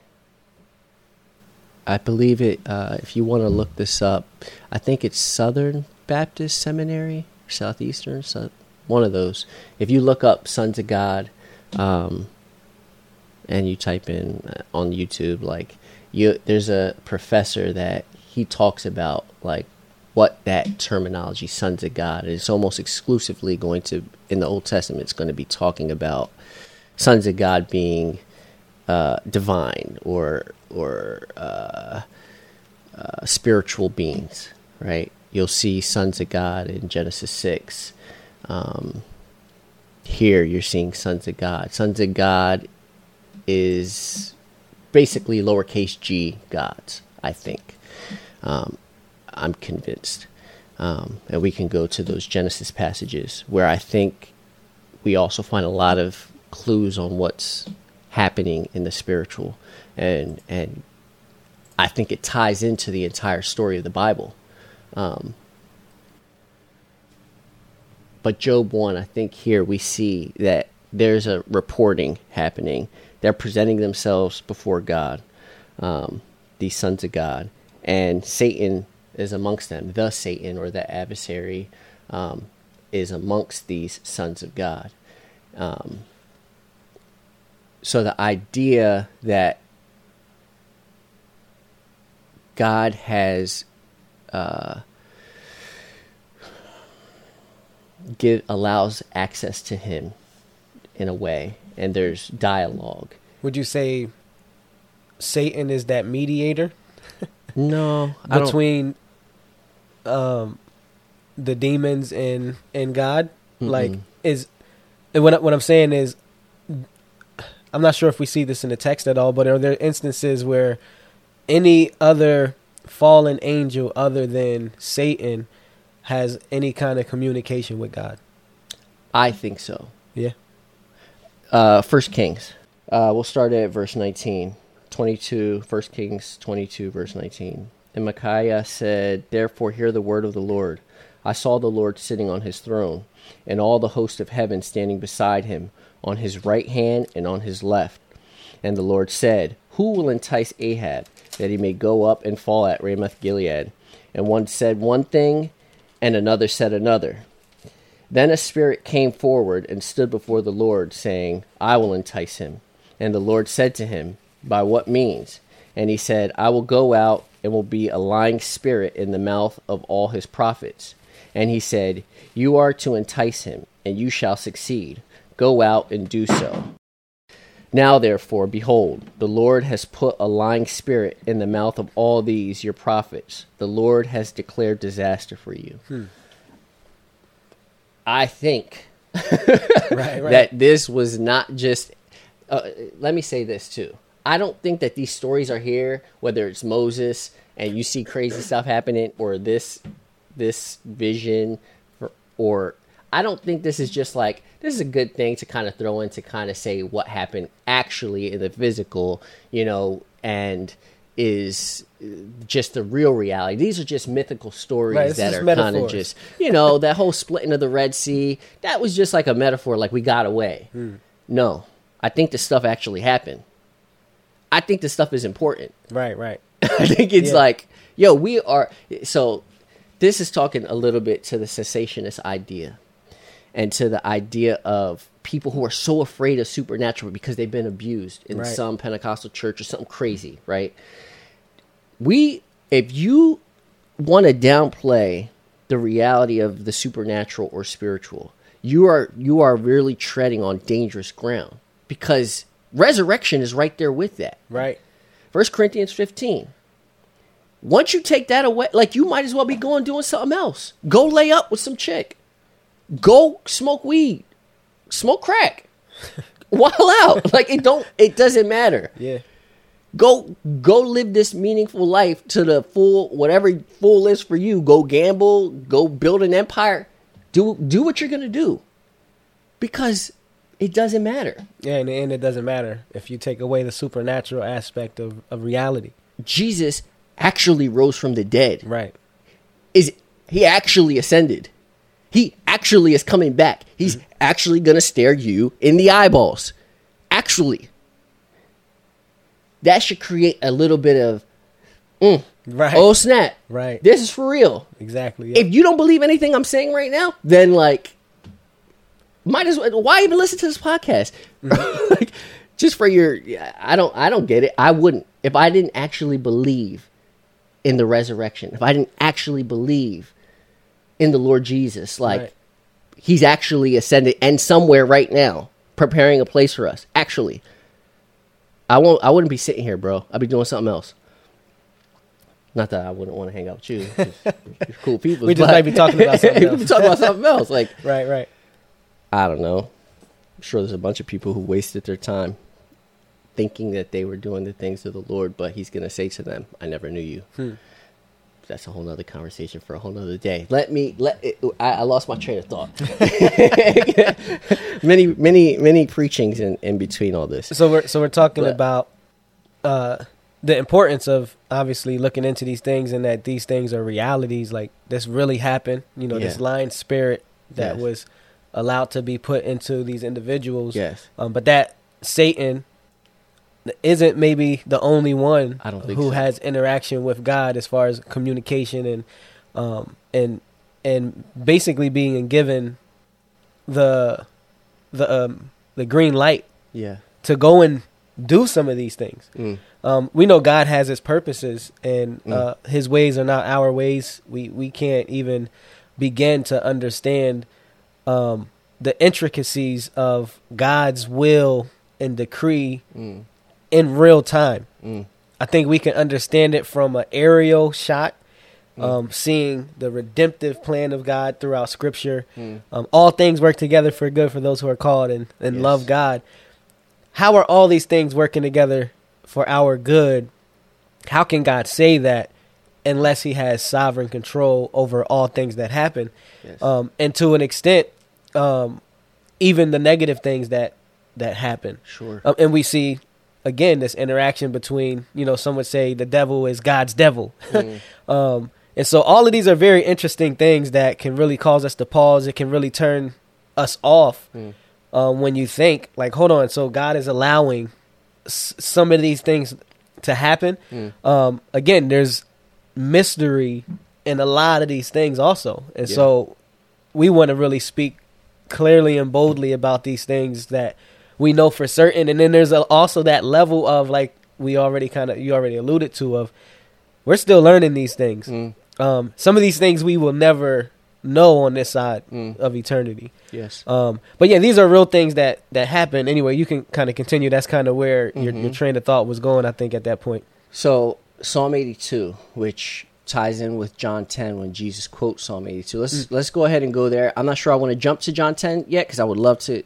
I believe it. Uh, if you want to look this up, I think it's Southern Baptist Seminary, Southeastern, so one of those. If you look up "Sons of God," um, and you type in uh, on YouTube, like you, there's a professor that he talks about like what that terminology "sons of God" is almost exclusively going to in the Old Testament. It's going to be talking about sons of God being uh, divine or or uh, uh, spiritual beings, right? You'll see sons of God in Genesis six. Um, here, you're seeing sons of God. Sons of God is basically lowercase g gods. I think. Um, I'm convinced, um, and we can go to those Genesis passages where I think we also find a lot of clues on what's happening in the spiritual and and I think it ties into the entire story of the Bible. Um, but Job 1, I think here we see that there's a reporting happening. They're presenting themselves before God, um, these sons of God, and Satan is amongst them. The Satan or the adversary um, is amongst these sons of God. Um, so the idea that God has uh, give allows access to him in a way, and there's dialogue. Would you say Satan is that mediator No, between um the demons and and God? Like Mm-mm. is and what what I'm saying is I'm not sure if we see this in the text at all, but are there instances where any other fallen angel other than Satan has any kind of communication with God? I think so. Yeah. Uh, First Kings. Uh, we'll start at verse 19. 22, 1 Kings 22, verse 19. And Micaiah said, Therefore hear the word of the Lord. I saw the Lord sitting on his throne, and all the host of heaven standing beside him, on his right hand and on his left. And the Lord said, Who will entice Ahab, that he may go up and fall at Ramoth Gilead? And one said one thing, and another said another. Then a spirit came forward and stood before the Lord, saying, I will entice him. And the Lord said to him, By what means? And he said, I will go out and will be a lying spirit in the mouth of all his prophets. And he said, You are to entice him, and you shall succeed. Go out and do so. Now, therefore, behold, the Lord has put a lying spirit in the mouth of all these your prophets. The Lord has declared disaster for you. Hmm. I think Right, right. that this was not just. Uh, let me say this too. I don't think that these stories are here, whether it's Moses and you see crazy stuff happening, or this this vision, or, or I don't think this is just like this is a good thing to kind of throw in to kind of say what happened actually in the physical, you know, and is uh, just the real reality. These are just mythical stories Right, that are kind of just you know that whole splitting of the Red Sea. That was just like a metaphor, like we got away. Hmm. No, I think this stuff actually happened. I think this stuff is important. right, right. I think it's Yeah. like, yo, we are. So, this is talking a little bit to the cessationist idea and to the idea of people who are so afraid of supernatural because they've been abused in Right. some Pentecostal church or something crazy, right? We, if you want to downplay the reality of the supernatural or spiritual, you are you are really treading on dangerous ground because resurrection is right there with that. Right. First Corinthians 15. Once you take that away, like you might as well be going doing something else. Go lay up with some chick. Go smoke weed. Smoke crack. While out. Like it don't it doesn't matter. Yeah. Go go live this meaningful life to the full whatever full is for you. Go gamble, go build an empire. Do do what you're gonna do. Because it doesn't matter. Yeah, in the end, it doesn't matter if you take away the supernatural aspect of, of reality. Jesus actually rose from the dead. Right. is he actually ascended. He actually is coming back. He's mm-hmm. actually going to stare you in the eyeballs. Actually. That should create a little bit of, mm, Right. oh snap. Right. This is for real. exactly. Yeah. If you don't believe anything I'm saying right now, then like, might as well, why even listen to this podcast? Mm-hmm. like, just for your, I don't, I don't get it. I wouldn't. If I didn't actually believe in the resurrection, if I didn't actually believe in the Lord Jesus, like Right. he's actually ascended and somewhere right now preparing a place for us. Actually, I won't. I wouldn't be sitting here, bro. I'd be doing something else. Not that I wouldn't want to hang out with you. You're cool people. We just might be talking about something we else. be talking about something else. Like right. Right. I don't know. I'm sure there's a bunch of people who wasted their time thinking that they were doing the things of the Lord, but He's going to say to them, "I never knew you." Hmm. That's a whole nother conversation for a whole nother day. Let me let. It, I, I lost my train of thought. many, many, many preachings in, in between all this. So we're so we're talking But- about uh, the importance of obviously looking into these things and that these things are realities. Like this really happened. You know, this Yeah. lying spirit that Yes. was allowed to be put into these individuals. Yes. Um, but that Satan isn't maybe the only one I don't think who so. has interaction with God as far as communication and um and and basically being given the the um the green light Yeah. to go and do some of these things. Mm. Um, we know God has His purposes, and Mm. uh, His ways are not our ways. We we can't even begin to understand um, the intricacies of God's will and decree Mm. In real time. Mm. I think we can understand it from an aerial shot, Mm. um, seeing the redemptive plan of God throughout Scripture. Mm. Um, all things work together for good for those who are called and, and Yes. love God. How are all these things working together for our good? How can God say that unless He has sovereign control over all things that happen? Yes. Um, and to an extent, um, even the negative things that that happen. sure. Um, and we see again this interaction between you know some would say the devil is God's devil, Mm. um, and so all of these are very interesting things that can really cause us to pause. It can really turn us off Mm. um, when you think like, hold on, so God is allowing s- some of these things to happen. Mm. Um, again, there's mystery in a lot of these things also, and Yeah. so we want to really speak clearly and boldly about these things that we know for certain. And then there's a, also that level of like we already kind of you already alluded to of we're still learning these things. Mm. Um, some of these things we will never know on this side Mm. of eternity. Yes. Um, but yeah, these are real things that that happen. Anyway, you can kind of continue. That's kind of where your, your Mhm. train of thought was going. I think at that point. So Psalm 82, which ties in with John 10 when Jesus quotes Psalm 82. Let's let's go ahead and go there. I'm not sure I want to jump to John 10 yet because I would love to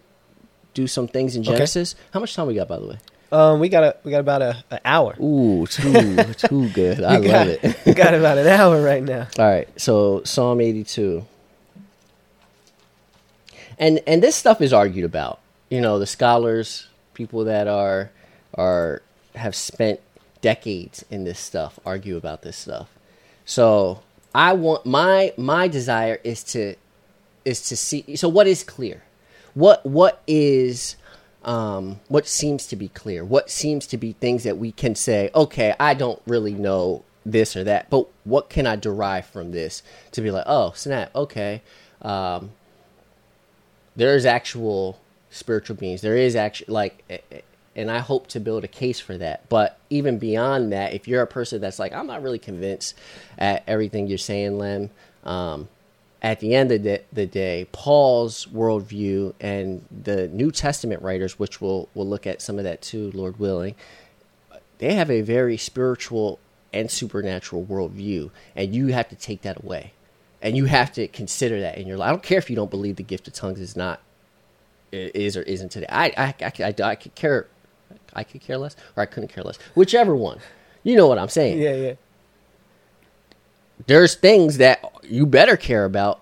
do some things in Okay. Genesis. How much time we got, by the way? Um, we got a we got about a an hour. Ooh, too too good. I we love it. we got about an hour right now. All right, so Psalm 82. And and this stuff is argued about. You know, the scholars, people that are are have spent decades in this stuff argue about this stuff. So, I want my my desire is to is to see so what is clear? What what is um, what seems to be clear? What seems to be things that we can say, okay, I don't really know this or that, but what can I derive from this to be like, oh, snap, okay, um, there is actual spiritual beings. There is actually like, and I hope to build a case for that. But even beyond that, if you're a person that's like, I'm not really convinced at everything you're saying, Lem, um, at the end of the, the day, Paul's worldview and the New Testament writers, which we'll we'll look at some of that too, Lord willing, they have a very spiritual and supernatural worldview, and you have to take that away, and you have to consider that in your life. I don't care if you don't believe the gift of tongues is not is or isn't today. I I I, I, I could care, I could care less, or I couldn't care less, whichever one. You know what I'm saying? Yeah, yeah. There's things that you better care about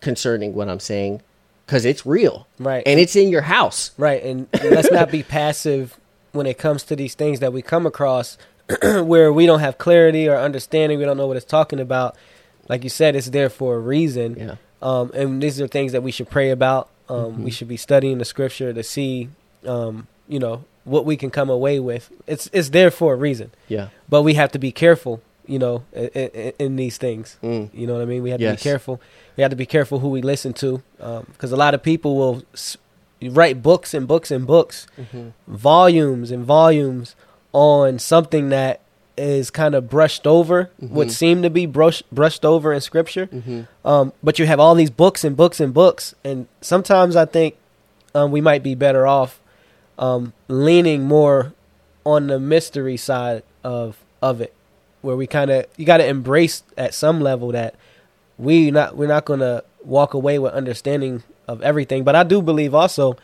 concerning what I'm saying because it's real, Right. And it's in your house. Right, and let's not be passive when it comes to these things that we come across where we don't have clarity or understanding, we don't know what it's talking about. Like you said, it's there for a reason. Yeah. Um, and these are things that we should pray about. Um, We should be studying the scripture to see, um, you know, what we can come away with. It's it's there for a reason, Yeah, but we have to be careful, you know, in, in, in these things. Mm. You know what I mean? We have to be careful. We have to be careful who we listen to, because a lot of people will s- write books and books and books, Mm-hmm. volumes and volumes on something that is kind of brushed over, would Mhm. seem to be brush, brushed over in scripture. hmm Um, but you have all these books and books and books, and sometimes I think um, we might be better off um, leaning more on the mystery side of of it, where we kind of you got to embrace at some level that we not we're not gonna walk away with understanding of everything. But I do believe also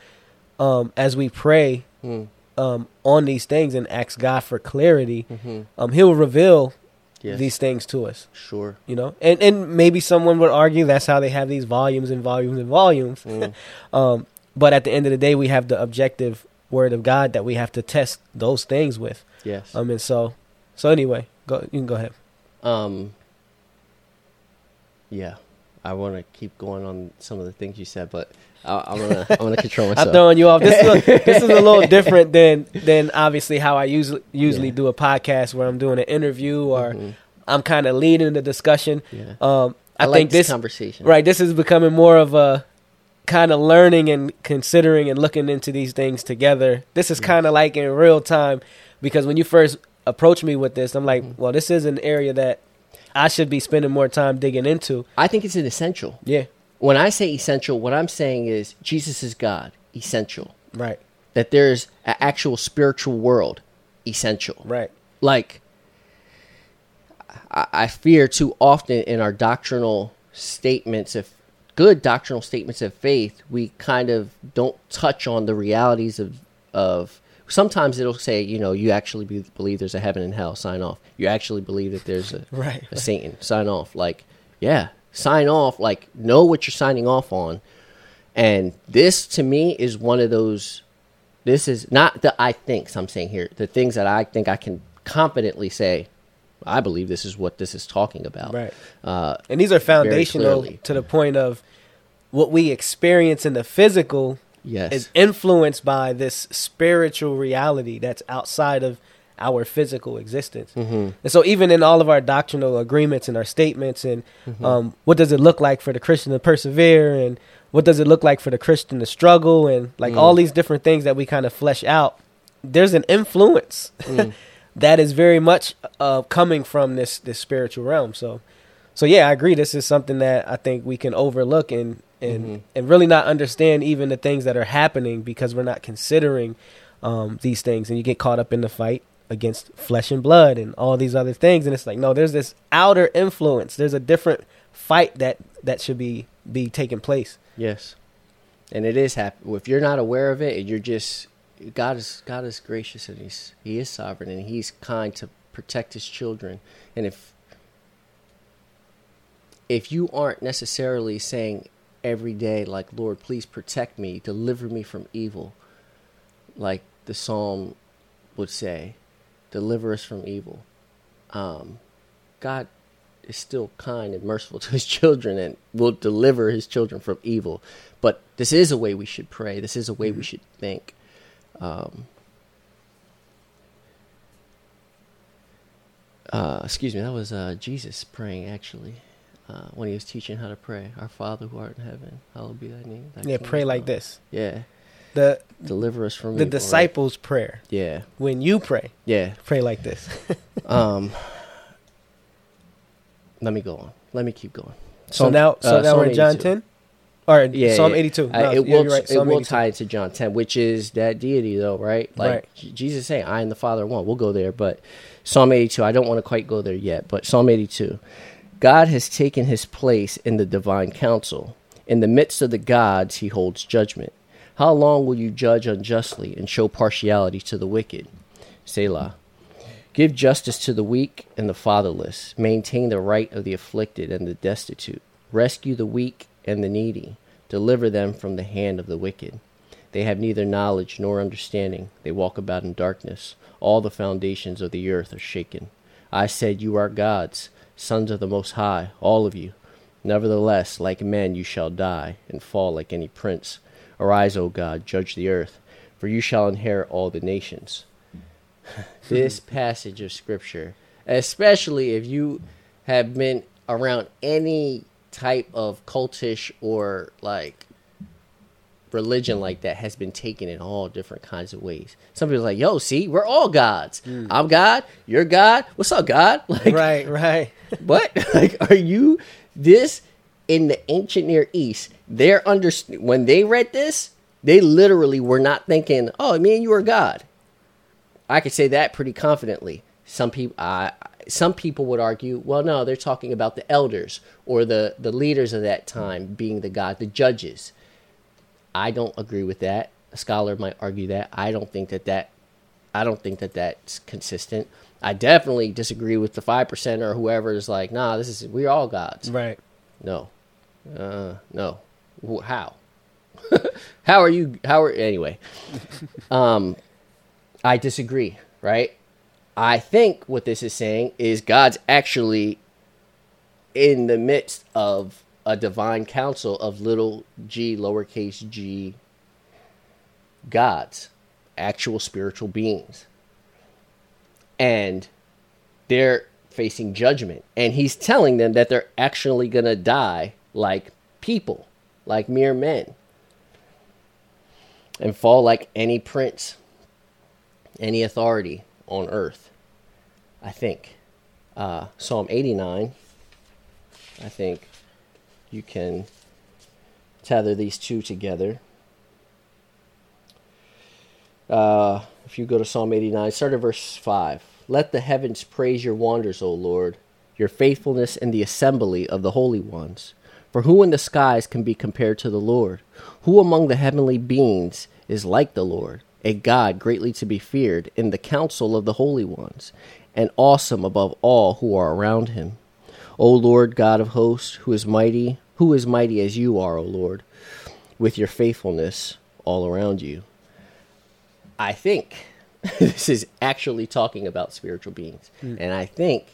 um, as we pray Mm. um, on these things and ask God for clarity, hmm um, He'll reveal Yes. these things to us Sure. you know and and maybe someone would argue that's how they have these volumes and volumes and volumes Mm. um but at the end of the day we have the objective word of god that we have to test those things with Yes. um and so so anyway go you can go ahead Um. Yeah, I want to keep going on some of the things you said, but I, I'm gonna I'm gonna control myself. i'm throwing you off this is a, this is a little different than than obviously how i usually usually Yeah. do a podcast where i'm doing an interview or Mhm. i'm kind of leading the discussion Yeah. um i, I, like think this, this conversation. Right. This is becoming more of a kind of learning and considering and looking into these things together. This is kind of like in real time because when you first approached me with this, I'm like, Mm-hmm. well, this is an area that I should be spending more time digging into. I think it's an essential. Yeah. when I say essential, what I'm saying is Jesus is God, essential. Right. That there's an actual spiritual world, essential. Right. Like, I, I fear too often in our doctrinal statements of good doctrinal statements of faith, we kind of don't touch on the realities of of. Sometimes it'll say, you know, you actually be, believe there's a heaven and hell. Sign off. You actually believe that there's a, Right, a Satan. Sign off. Like, yeah, sign off. Like, know what you're signing off on. And this to me is one of those. This is not the I thinks I'm saying here. The things that I think I can confidently say. I believe this is what this is talking about. Right. Uh, And these are foundational to the point of what we experience in the physical yes. is influenced by this spiritual reality that's outside of our physical existence. Mhm. And so, even in all of our doctrinal agreements and our statements, and Mm-hmm. um, what does it look like for the Christian to persevere, and what does it look like for the Christian to struggle, and like Mm. all these different things that we kind of flesh out, there's an influence Mm. that is very much uh, coming from this this spiritual realm. So, so yeah, I agree. This is something that I think we can overlook and and Mhm. and really not understand even the things that are happening because we're not considering um, these things, and you get caught up in the fight against flesh and blood and all these other things, and it's like no, there's this outer influence. There's a different fight that that should be be taking place. Yes, and it is happening. If you're not aware of it, and you're just God is God is gracious and he's He is sovereign and He's kind to protect His children. And if if you aren't necessarily saying every day, like Lord, please protect me, deliver me from evil, like the psalm would say, deliver us from evil. Um, God is still kind and merciful to his children and will deliver his children from evil. But this is a way we should pray. This is a way we should think. Um, uh, excuse me, that was uh, Jesus praying actually uh, when he was teaching how to pray. Our Father who art in heaven, hallowed be thy name. Thy Yeah, pray like come." this. Yeah, The deliver us from the evil, right? disciples' prayer. Yeah, When you pray, yeah. pray like this. Um, let me go on. Let me keep going. so Psalm- now, so uh, now we're Psalm John ten, or Yeah, Psalm yeah. eighty two. Uh, No, it will. right. It will 82. tie into John ten, which is that deity, though, right? Like Right. Jesus saying, "I and the Father are one." We'll go there, but Psalm eighty-two. I don't want to quite go there yet, but Psalm eighty-two. God has taken his place in the divine council. In the midst of the gods, he holds judgment. How long will you judge unjustly and show partiality to the wicked? Selah. Give justice to the weak and the fatherless. Maintain the right of the afflicted and the destitute. Rescue the weak and the needy. Deliver them from the hand of the wicked. They have neither knowledge nor understanding. They walk about in darkness. All the foundations of the earth are shaken. I said, You are gods, sons of the Most High, all of you. Nevertheless, like men you shall die, and fall like any prince. Arise, O God, judge the earth, for you shall inherit all the nations this passage of scripture, especially if you have been around any type of cultish or like religion like that, has been taken in all different kinds of ways. Some people are like, "Yo, see, we're all gods. I'm God. You're God. What's up, God?" Like, right, right. what? like, are you this in the ancient Near East? They're under when they read this, they literally were not thinking, "Oh, me and you are God." I could say that pretty confidently. Some people, uh, some people would argue, well, no, they're talking about the elders or the the leaders of that time being the God, the judges. I don't agree with that. A scholar might argue that. I don't think that that. I don't think that that's consistent. I definitely disagree with the five percent or whoever is like, nah, this is we're all gods. Right. No, uh, no. How? how are you? How are anyway? Um, I disagree. Right? I think what this is saying is God's actually in the midst of a divine council of little g, lowercase g gods, actual spiritual beings. And they're facing judgment. And he's telling them that they're actually going to die like people, like mere men, and fall like any prince, any authority on earth. I think. Uh, Psalm 89, I think you can tether these two together. Uh, if you go to Psalm 89, start at verse 5. Let the heavens praise your wonders, O Lord, your faithfulness in the assembly of the holy ones. For who in the skies can be compared to the Lord? Who among the heavenly beings is like the Lord? A God greatly to be feared in the council of the holy ones, and awesome above all who are around him. O Lord God of hosts, who is mighty, who is mighty as you are, O Lord, with your faithfulness all around you. I think this is actually talking about spiritual beings. Hmm. And I think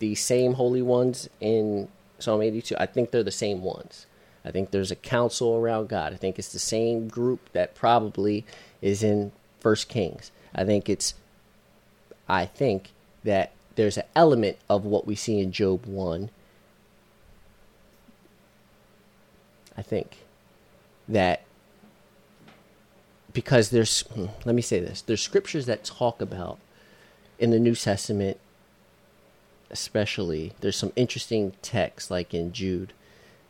the same holy ones in Psalm 82, I think they're the same ones. I think there's a council around God. I think it's the same group that probably is in First Kings. I think it's I think that there's an element of what we see in Job 1. I think that because there's hmm, let me say this there's scriptures that talk about in the new testament especially there's some interesting texts like in jude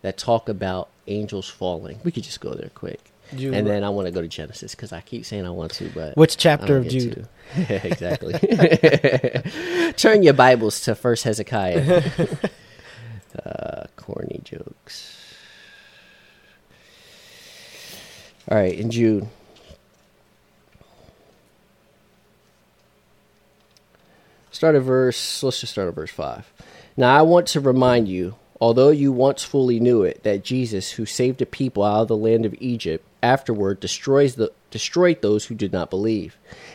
that talk about angels falling we could just go there quick Jude, and then i want to go to genesis because i keep saying i want to but Which chapter of Jude? to. exactly. Turn your bibles to first hezekiah. Uh, corny jokes. All right in jude. Start at verse, let's just start at verse 5. Now I want to remind you, although you once fully knew it, that Jesus, who saved a people out of the land of Egypt, afterward destroys the, destroyed those who did not believe,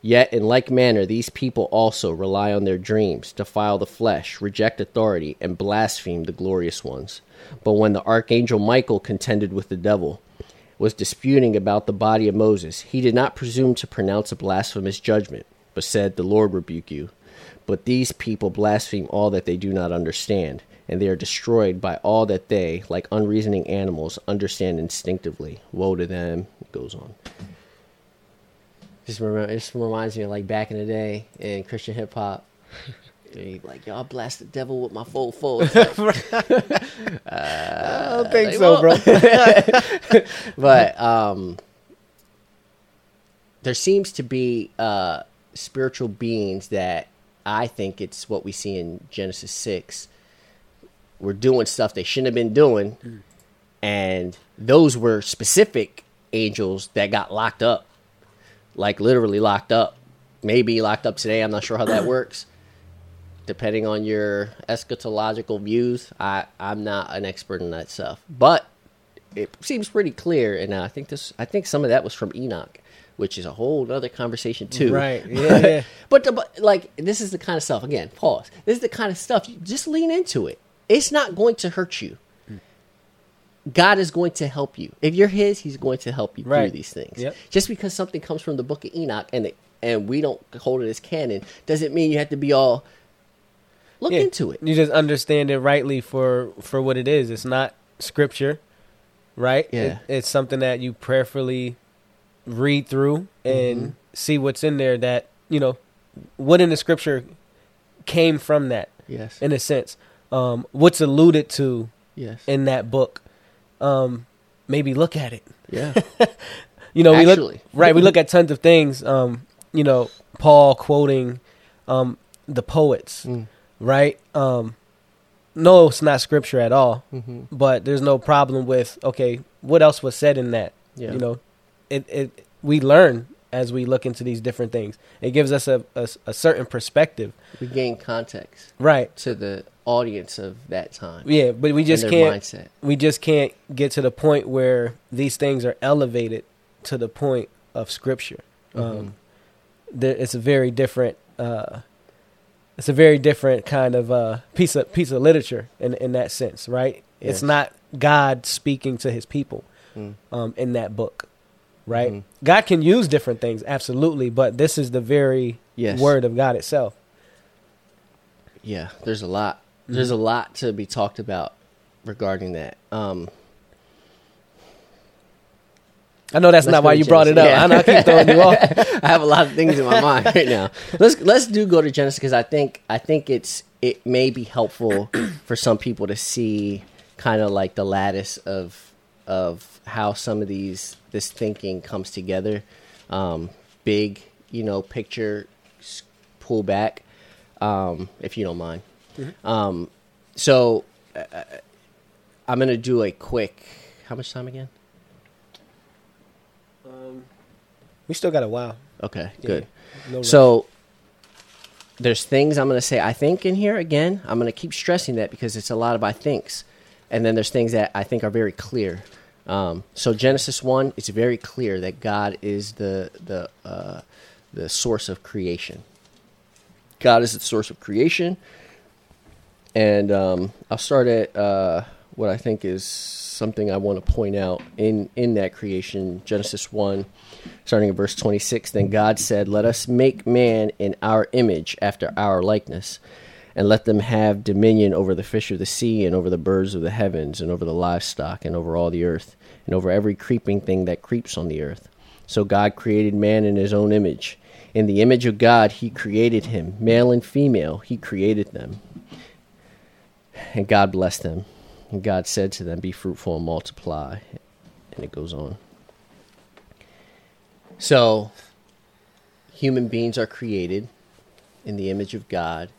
Yet, in like manner, these people also rely on their dreams, defile the flesh, reject authority, and blaspheme the glorious ones. But when the archangel Michael contended with the devil, was disputing about the body of Moses, he did not presume to pronounce a blasphemous judgment, but said, The Lord rebuke you. But these people blaspheme all that they do not understand, and they are destroyed by all that they, like unreasoning animals, understand instinctively. Woe to them. It goes on. Just, remember, it just reminds me of like back in the day in Christian hip hop. Like, y'all blast the devil with my full full. I don't think so, won't. bro. but um, there seems to be uh, spiritual beings that I think it's what we see in Genesis six. Were doing stuff they shouldn't have been doing, and those were specific angels that got locked up, like literally locked up. Maybe locked up today. I'm not sure how that works. Depending on your eschatological views, I I'm not an expert in that stuff, but it seems pretty clear. And I think this, I think some of that was from Enoch, which is a whole other conversation too. Right, yeah, yeah. but, the, but like this is the kind of stuff. Again, pause. This is the kind of stuff. You just lean into it. It's not going to hurt you. God is going to help you. If you're His, He's going to help you through these things. Yep. Just because something comes from the Book of Enoch and it, and we don't hold it as canon doesn't mean you have to be all look Yeah, into it. You just understand it rightly for for what it is. It's not scripture, right? Yeah. It- it's something that you prayerfully read through and Mm-hmm. see what's in there that you know what in the scripture came from that Yes. in a sense. Um, what's alluded to yes. in that book. Um, maybe look at it. yeah. You know, we look right. We look at tons of things. Um, you know, Paul quoting um, the poets, Mm. right? Um, no, it's not scripture at all. Mm-hmm. But there's no problem with okay, what else was said in that? Yeah. You know, it it we learn as we look into these different things. It gives us a a, a certain perspective, we gain context right? to the audience of that time. Yeah, but we just can't. mindset. we just can't get to the point where these things are elevated to the point of scripture. Mm-hmm. Um, there, it's a very different. Uh, it's a very different kind of uh, piece of piece of literature in in that sense, right? It's not God speaking to His people Mm. um, in that book. Right? Mhm. God can use different things, absolutely, but this is the very Yes. word of God itself. Yeah, there's a lot. There's a lot to be talked about regarding that. Um, I know that's Let's not why you brought it up. Genesis. I know I keep throwing you off. I have a lot of things in my mind right now. Let's let's do go to Genesis because I think I think it's it may be helpful for some people to see kind of like the lattice of of how some of these this thinking comes together. Um, big, you know, picture s- pull back, um, if you don't mind. Um, so uh, I'm gonna do a quick. How much time again? Um, We still got a while. Okay, Yeah, good. no. So there's things I'm going to say I think in here again. I'm going to keep stressing that because it's a lot of I thinks. And then there's things that I think are very clear. Um, so Genesis 1, it's very clear that God is the the uh, the source of creation. God is the source of creation. And um, I'll start at uh, what I think is something I want to point out in, in that creation. Genesis 1, starting at verse 26. Then God said, Let us make man in our image, after our likeness, and let them have dominion over the fish of the sea, and over the birds of the heavens, and over the livestock, and over all the earth, and over every creeping thing that creeps on the earth. So God created man in his own image. In the image of God, he created him. Male and female, he created them. And God blessed them. And God said to them, Be fruitful and multiply. And it goes on. So, human beings are created in the image of God.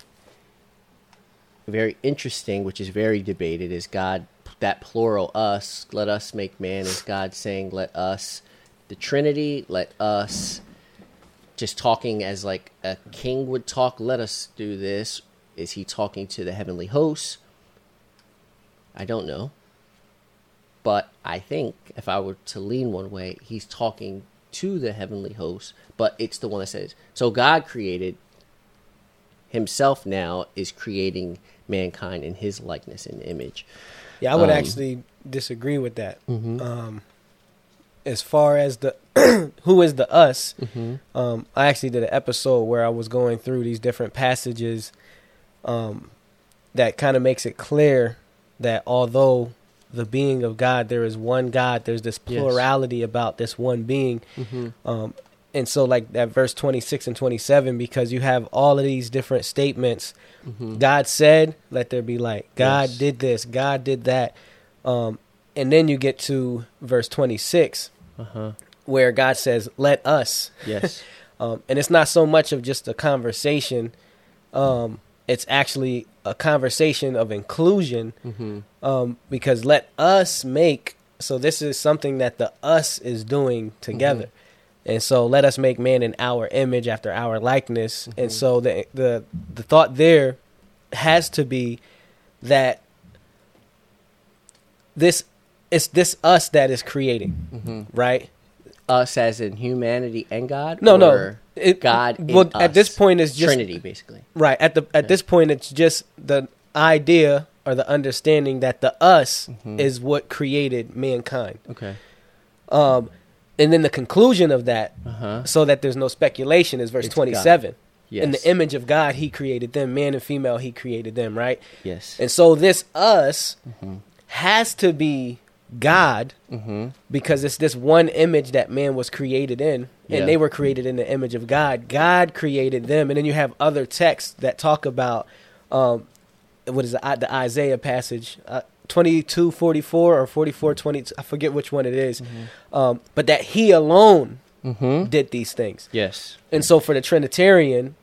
Very interesting, which is very debated, is God, that plural, us, let us make man, is God saying, let us, the Trinity, let us, just talking as like a king would talk, let us do this. Is he talking to the heavenly hosts? I don't know. But I think if I were to lean one way, he's talking to the heavenly host, but it's the one that says, so God created himself now is creating mankind in his likeness and image. Yeah, I would Um, actually disagree with that. Mhm. Um, as far as the who is the us, Mm-hmm. um, I actually did an episode where I was going through these different passages um, that kind of makes it clear that although the being of God, there is one God, there's this Yes. plurality about this one being. Mm-hmm. Um, and so, like that verse 26 and 27, because you have all of these different statements. Mm-hmm. God said, let there be light. God Yes. did this. God did that. Um, and then you get to verse 26, Uh-huh. where God says, let us. Yes. Um, and it's not so much of just a conversation, um, it's actually a conversation of inclusion mm-hmm. um, because let us make so this is something that the us is doing together and so let us make man in our image after our likeness and so the the the thought there has to be that this it's this us that is creating Mm-hmm. right Us as in humanity and God? no no it, God well at this point it's just Trinity, basically. Right. At the at this point it's just the idea or the understanding that the us Mhm. is what created mankind. Okay. Um and then the conclusion of that Uh-huh. so that there's no speculation is verse It's 27. Yes. In the image of God he created them, man and female he created them, right? Yes. And so this us mm-hmm. has to be God Mm-hmm. because it's this one image that man was created in and Yeah. they were created in the image of god god created them and then you have other texts that talk about um what is I- the isaiah passage uh, 22 44 or 44 22 i forget which one it is. um but that he alone Mm-hmm. did these things Yes. and so for the trinitarian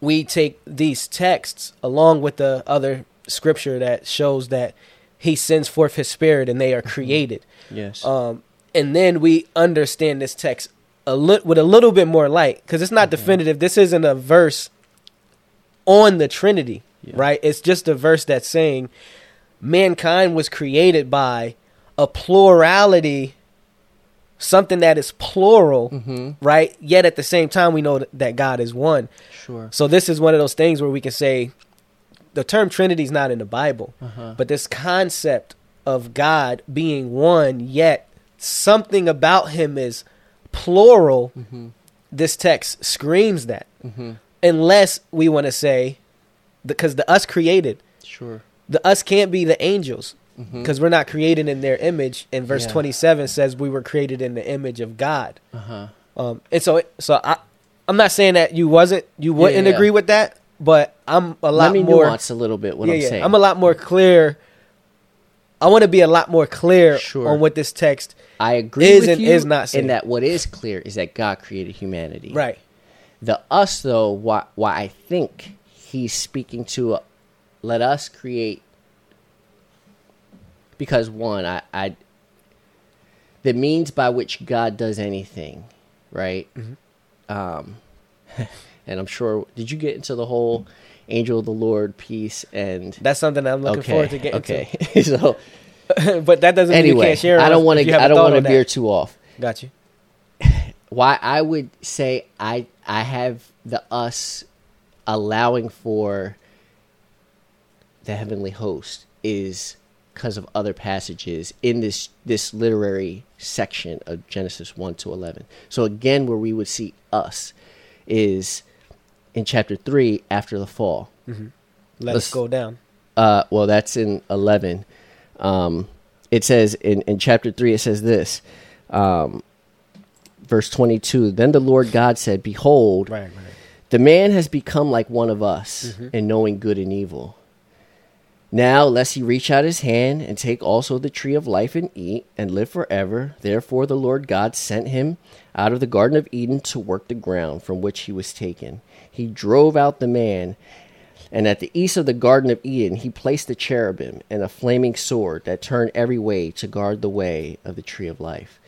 we take these texts along with the other scripture that shows that he sends forth his spirit and they are created Yes. um, and then we understand this text a li- with a little bit more light because it's not definitive. This isn't a verse on the Trinity, Yeah. right? It's just a verse that's saying mankind was created by a plurality, something that is plural, mm-hmm. right? Yet at the same time, we know that God is one. Sure. So this is one of those things where we can say the term Trinity is not in the Bible. Uh-huh. But this concept of God being one, yet something about him is plural, Mm-hmm. this text screams that. Unless we want to say, because the us created, Sure. The us can't be the angels because we're not created in their image. And verse Mm-hmm. Yeah. 27 says we were created in the image of God. Uh huh. Um, and so, so I, I'm not saying that you wasn't, you wouldn't yeah, yeah. agree with that, but I'm a lot Let me more. nuance a little bit what I'm saying. I'm a lot more clear. I want to be a lot more clear Sure. on what this text. I agree is with and you is not saying. in that what is clear is that God created humanity. Right. The us though, why why I think he's speaking to uh, let us create because one, I, I the means by which God does anything, right? Mm-hmm. Um, and I'm sure. Did you get into the whole angel of the Lord piece and? That's something I'm looking okay, forward to getting okay. so but that doesn't mean you anyway, can't share. I don't want to. I don't want to veer too off. Got you. why I would say I I have the us allowing for the heavenly host is because of other passages in this this literary section of Genesis 1 to 11. So again where we would see us is in chapter 3 after the fall. Let Let's- us go down. Uh, well, that's in 11. Um, it says in, in chapter 3, it says this. Um, verse 22 Then the Lord God said, Behold, Right, right. the man has become like one of us in knowing good and evil. Now, lest he reach out his hand and take also the tree of life and eat and live forever. Therefore, the Lord God sent him out of the Garden of Eden to work the ground from which he was taken. He drove out the man, and at the east of the Garden of Eden, he placed the cherubim and a flaming sword that turned every way to guard the way of the tree of life.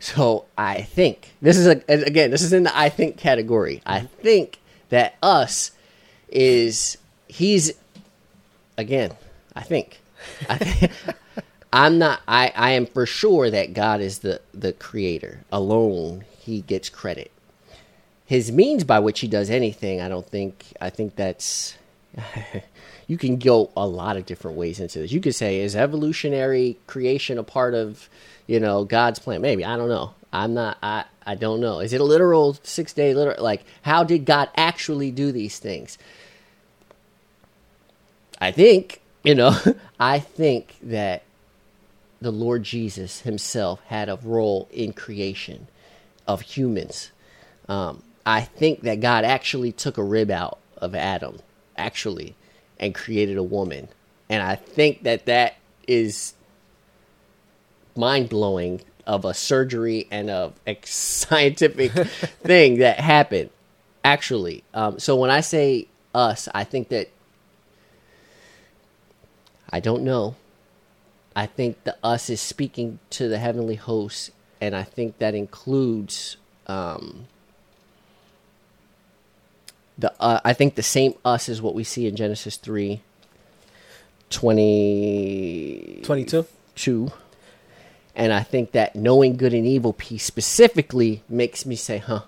So I think this is a, again this is in the I think category. I think that us is he's again. I think I I'm not. I I am for sure that God is the the creator alone. He gets credit. His means by which he does anything, I don't think. I think that's. you can go a lot of different ways into this. You could say, is evolutionary creation a part of, you know, God's plan? Maybe I don't know. I'm not. I I don't know. Is it a literal six day literal? Like, how did God actually do these things? I think you know. I think that the Lord Jesus Himself had a role in creation of humans. Um, I think that God actually took a rib out of Adam, actually, and created a woman. And I think that that is mind blowing of a surgery and of a scientific thing that happened, actually. Um, so when I say us, I think that I don't know. I think the us is speaking to the heavenly hosts, and I think that includes um, the. Uh, I think the same us is what we see in Genesis three. 20 22. two. And I think that knowing good and evil piece specifically makes me say, huh,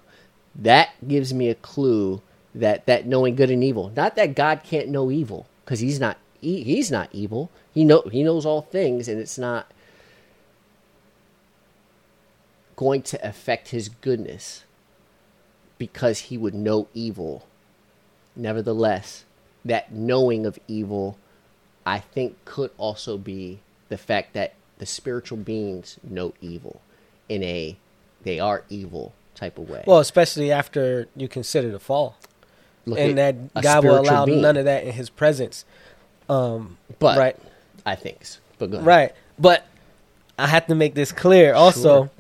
that gives me a clue that that knowing good and evil, not that God can't know evil, because he's not he, he's not evil. He know he knows all things, and it's not going to affect his goodness because he would know evil. Nevertheless, that knowing of evil, I think, could also be the fact that the spiritual beings know evil in a they are evil type of way. Well, especially after you consider the fall, Look and that God will allow being. none of that in His presence. Um, But right, I think, so. but go ahead. right. But I have to make this clear. Also,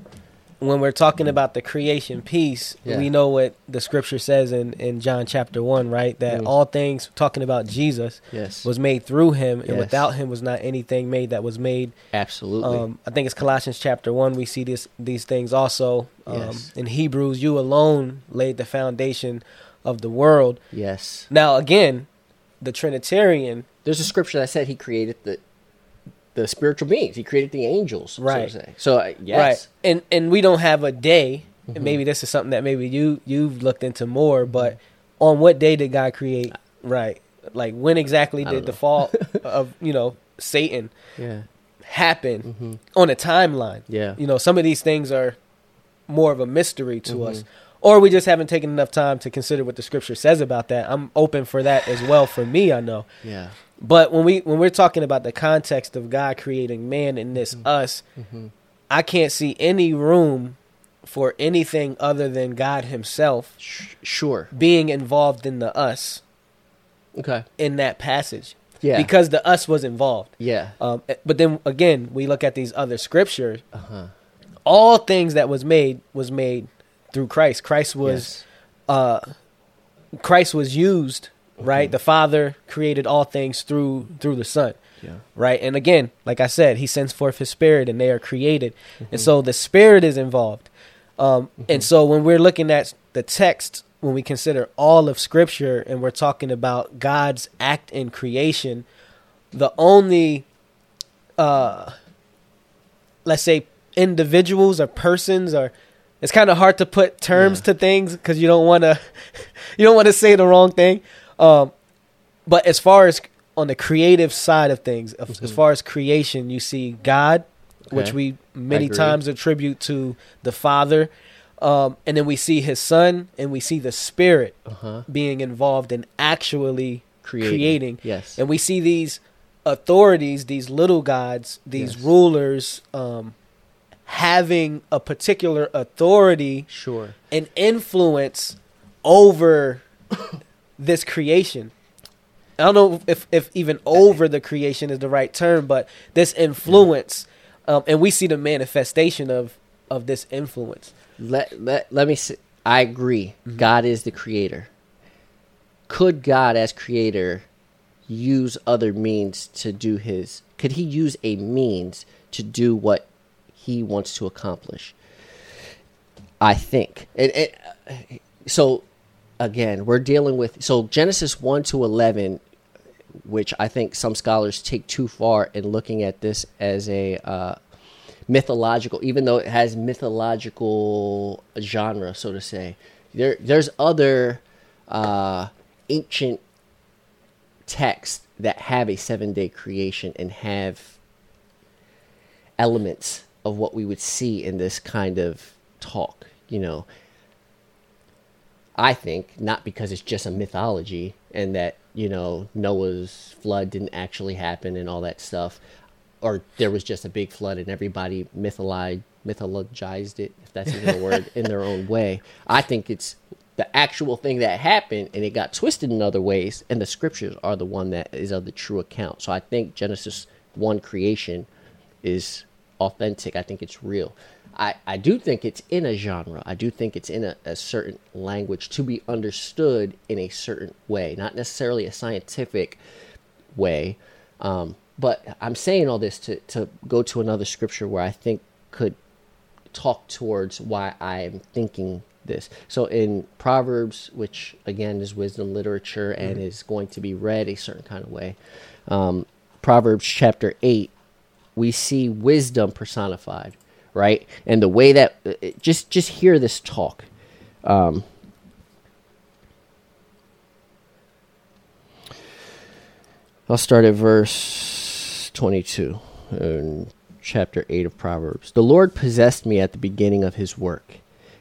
when we're talking about the creation piece, Yeah. we know what the Scripture says in in John chapter one, right? That Mm. all things talking about Jesus Yes, was made through Him, and Yes. without Him was not anything made that was made. absolutely. Um, I think it's Colossians chapter one. We see this these things also. Um, Yes. In Hebrews, you alone laid the foundation of the world. yes, Now, again, the Trinitarian, there's a scripture that said he created the the spiritual beings. He created the angels. Right. So, so uh, yes, right? And and we don't have a day. Mhm. And maybe this is something that maybe you you've looked into more. But on what day did God create? Right? Like when exactly did the fall of you know Satan Yeah. happen hmm on a timeline? Yeah. You know, some of these things are more of a mystery to Mm-hmm. us, or we just haven't taken enough time to consider what the scripture says about that. I'm open for that as well. For me, I know. Yeah. But when we when we're talking about the context of God creating man and this Mm-hmm. us, I can't see any room for anything other than God Himself sure. being involved in the us Okay. in that passage. Yeah. Because the us was involved. Yeah. Um, but then again, we look at these other scriptures. Uh-huh. All things that was made was made through Christ. Christ was uh, Christ was used, right? The Father created all things through through the Son, Yeah. right? And again, like I said, He sends forth His Spirit, and they are created, Mm-hmm. and so the Spirit is involved. Um, And so when we're looking at the text, when we consider all of Scripture, and we're talking about God's act in creation, the only, uh, let's say, individuals or persons or it's kind of hard to put terms Yeah. to things because you don't want to you don't want to say the wrong thing um, but as far as on the creative side of things of- as far as creation you see god which we many times attribute to the father um, and then we see his son and we see the spirit Uh-huh. being involved in actually Creating. creating Yes. and we see these authorities, these little gods, these Yes. rulers, um, having a particular authority Sure. and influence over this creation. I don't know if, if even over the creation is the right term, but this influence, um, and we see the manifestation of of this influence. let let let me say, I agree. God is the creator. Could God as creator use other means to do his could he use a means to do what he wants to accomplish? I think. Uh, so again, we're dealing with so Genesis 1 to 11 which I think some scholars take too far in looking at this as a uh, mythological, even though it has mythological genre, so to say. There, there's other uh, ancient texts that have a seven day creation and have elements of what we would see in this kind of talk. You know, I think not because it's just a mythology and that you know Noah's flood didn't actually happen and all that stuff, or there was just a big flood and everybody mythologized mythologized it, if that's even a word, in their own way. I think it's the actual thing that happened and it got twisted in other ways, and the scriptures are the one that is of the true account. So I think Genesis one creation is authentic. I think it's real. I, I do think it's in a genre. I do think it's in a, a certain language to be understood in a certain way, not necessarily a scientific way. Um, but I'm saying all this to, to go to another scripture where I think could talk towards why I am thinking this. So in Proverbs, which again is wisdom literature and is going to be read a certain kind of way, um, Proverbs chapter 8, we see wisdom personified, right? And the way that uh, just just hear this talk. Um, I'll start at verse 22 in chapter 8 of Proverbs. The Lord possessed me at the beginning of his work,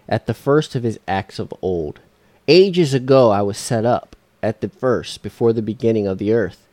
at the first of his acts of old. Ages ago I was set up, at the first, before the beginning of the earth.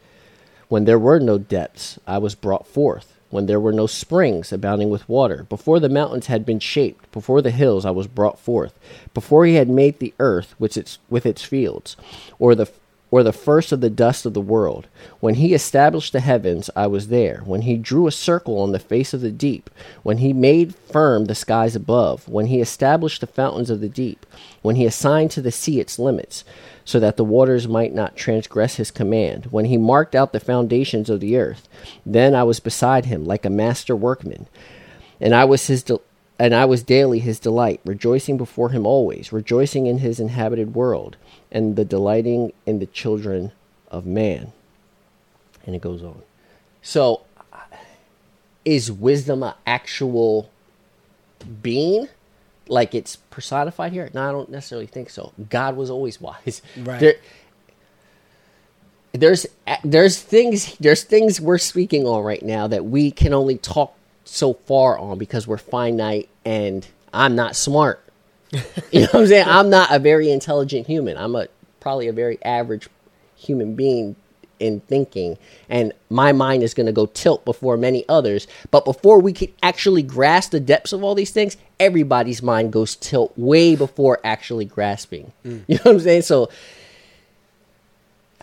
When there were no depths, I was brought forth. When there were no springs abounding with water, before the mountains had been shaped, before the hills I was brought forth, before he had made the earth with its with its fields, or the or the first of the dust of the world. When he established the heavens, I was there. When he drew a circle on the face of the deep, when he made firm the skies above, when he established the fountains of the deep, when he assigned to the sea its limits, so that the waters might not transgress his command, when he marked out the foundations of the earth, then I was beside him like a master workman, and I was his. del and I was daily his delight, rejoicing before him always, rejoicing in his inhabited world, and the delighting in the children of man. And it goes on. So, is wisdom an actual being? Like it's personified here? No, I don't necessarily think so. God was always wise. Right. There, there's there's things there's things we're speaking on right now that we can only talk so far on because we're finite and I'm not smart. you know what I'm saying? I'm not a very intelligent human. I'm a probably a very average human being in thinking. And my mind is going to go tilt before many others. But before we can actually grasp the depths of all these things everybody's mind goes tilt way before actually grasping. Mm. You know what i'm saying? So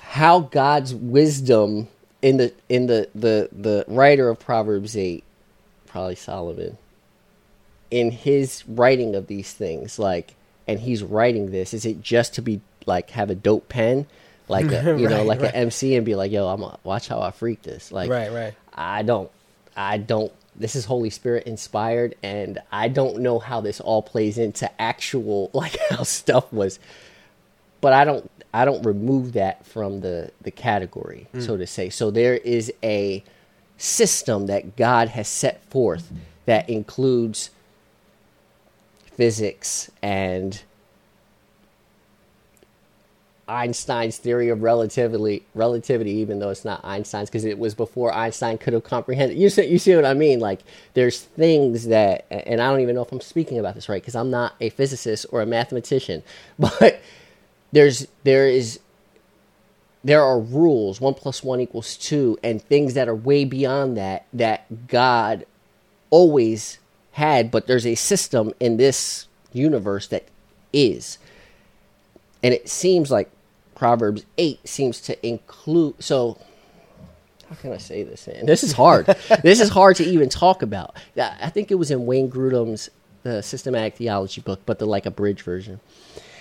how god's wisdom in the in the the the writer of proverbs 8 probably solomon in his writing of these things like and he's writing this is it just to be like have a dope pen like a, you know like right. an mc and be like yo i'm gonna watch how i freak this like Right, right. i don't i don't this is holy spirit inspired and i don't know how this all plays into actual like how stuff was but i don't i don't remove that from the the category mm. so to say so there is a system that god has set forth that includes physics and Einstein's theory of relativity, relativity, even though it's not Einstein's, because it was before Einstein could have comprehended. You see, you see what I mean? Like, there's things that, and I don't even know if I'm speaking about this right, because I'm not a physicist or a mathematician, but there's there is there are rules one plus one equals two and things that are way beyond that that god always had but there's a system in this universe that is and it seems like proverbs 8 seems to include so how can i say this man? This is hard. This is hard to even talk about. I think it was in wayne grudem's the systematic theology book but the like a bridge version.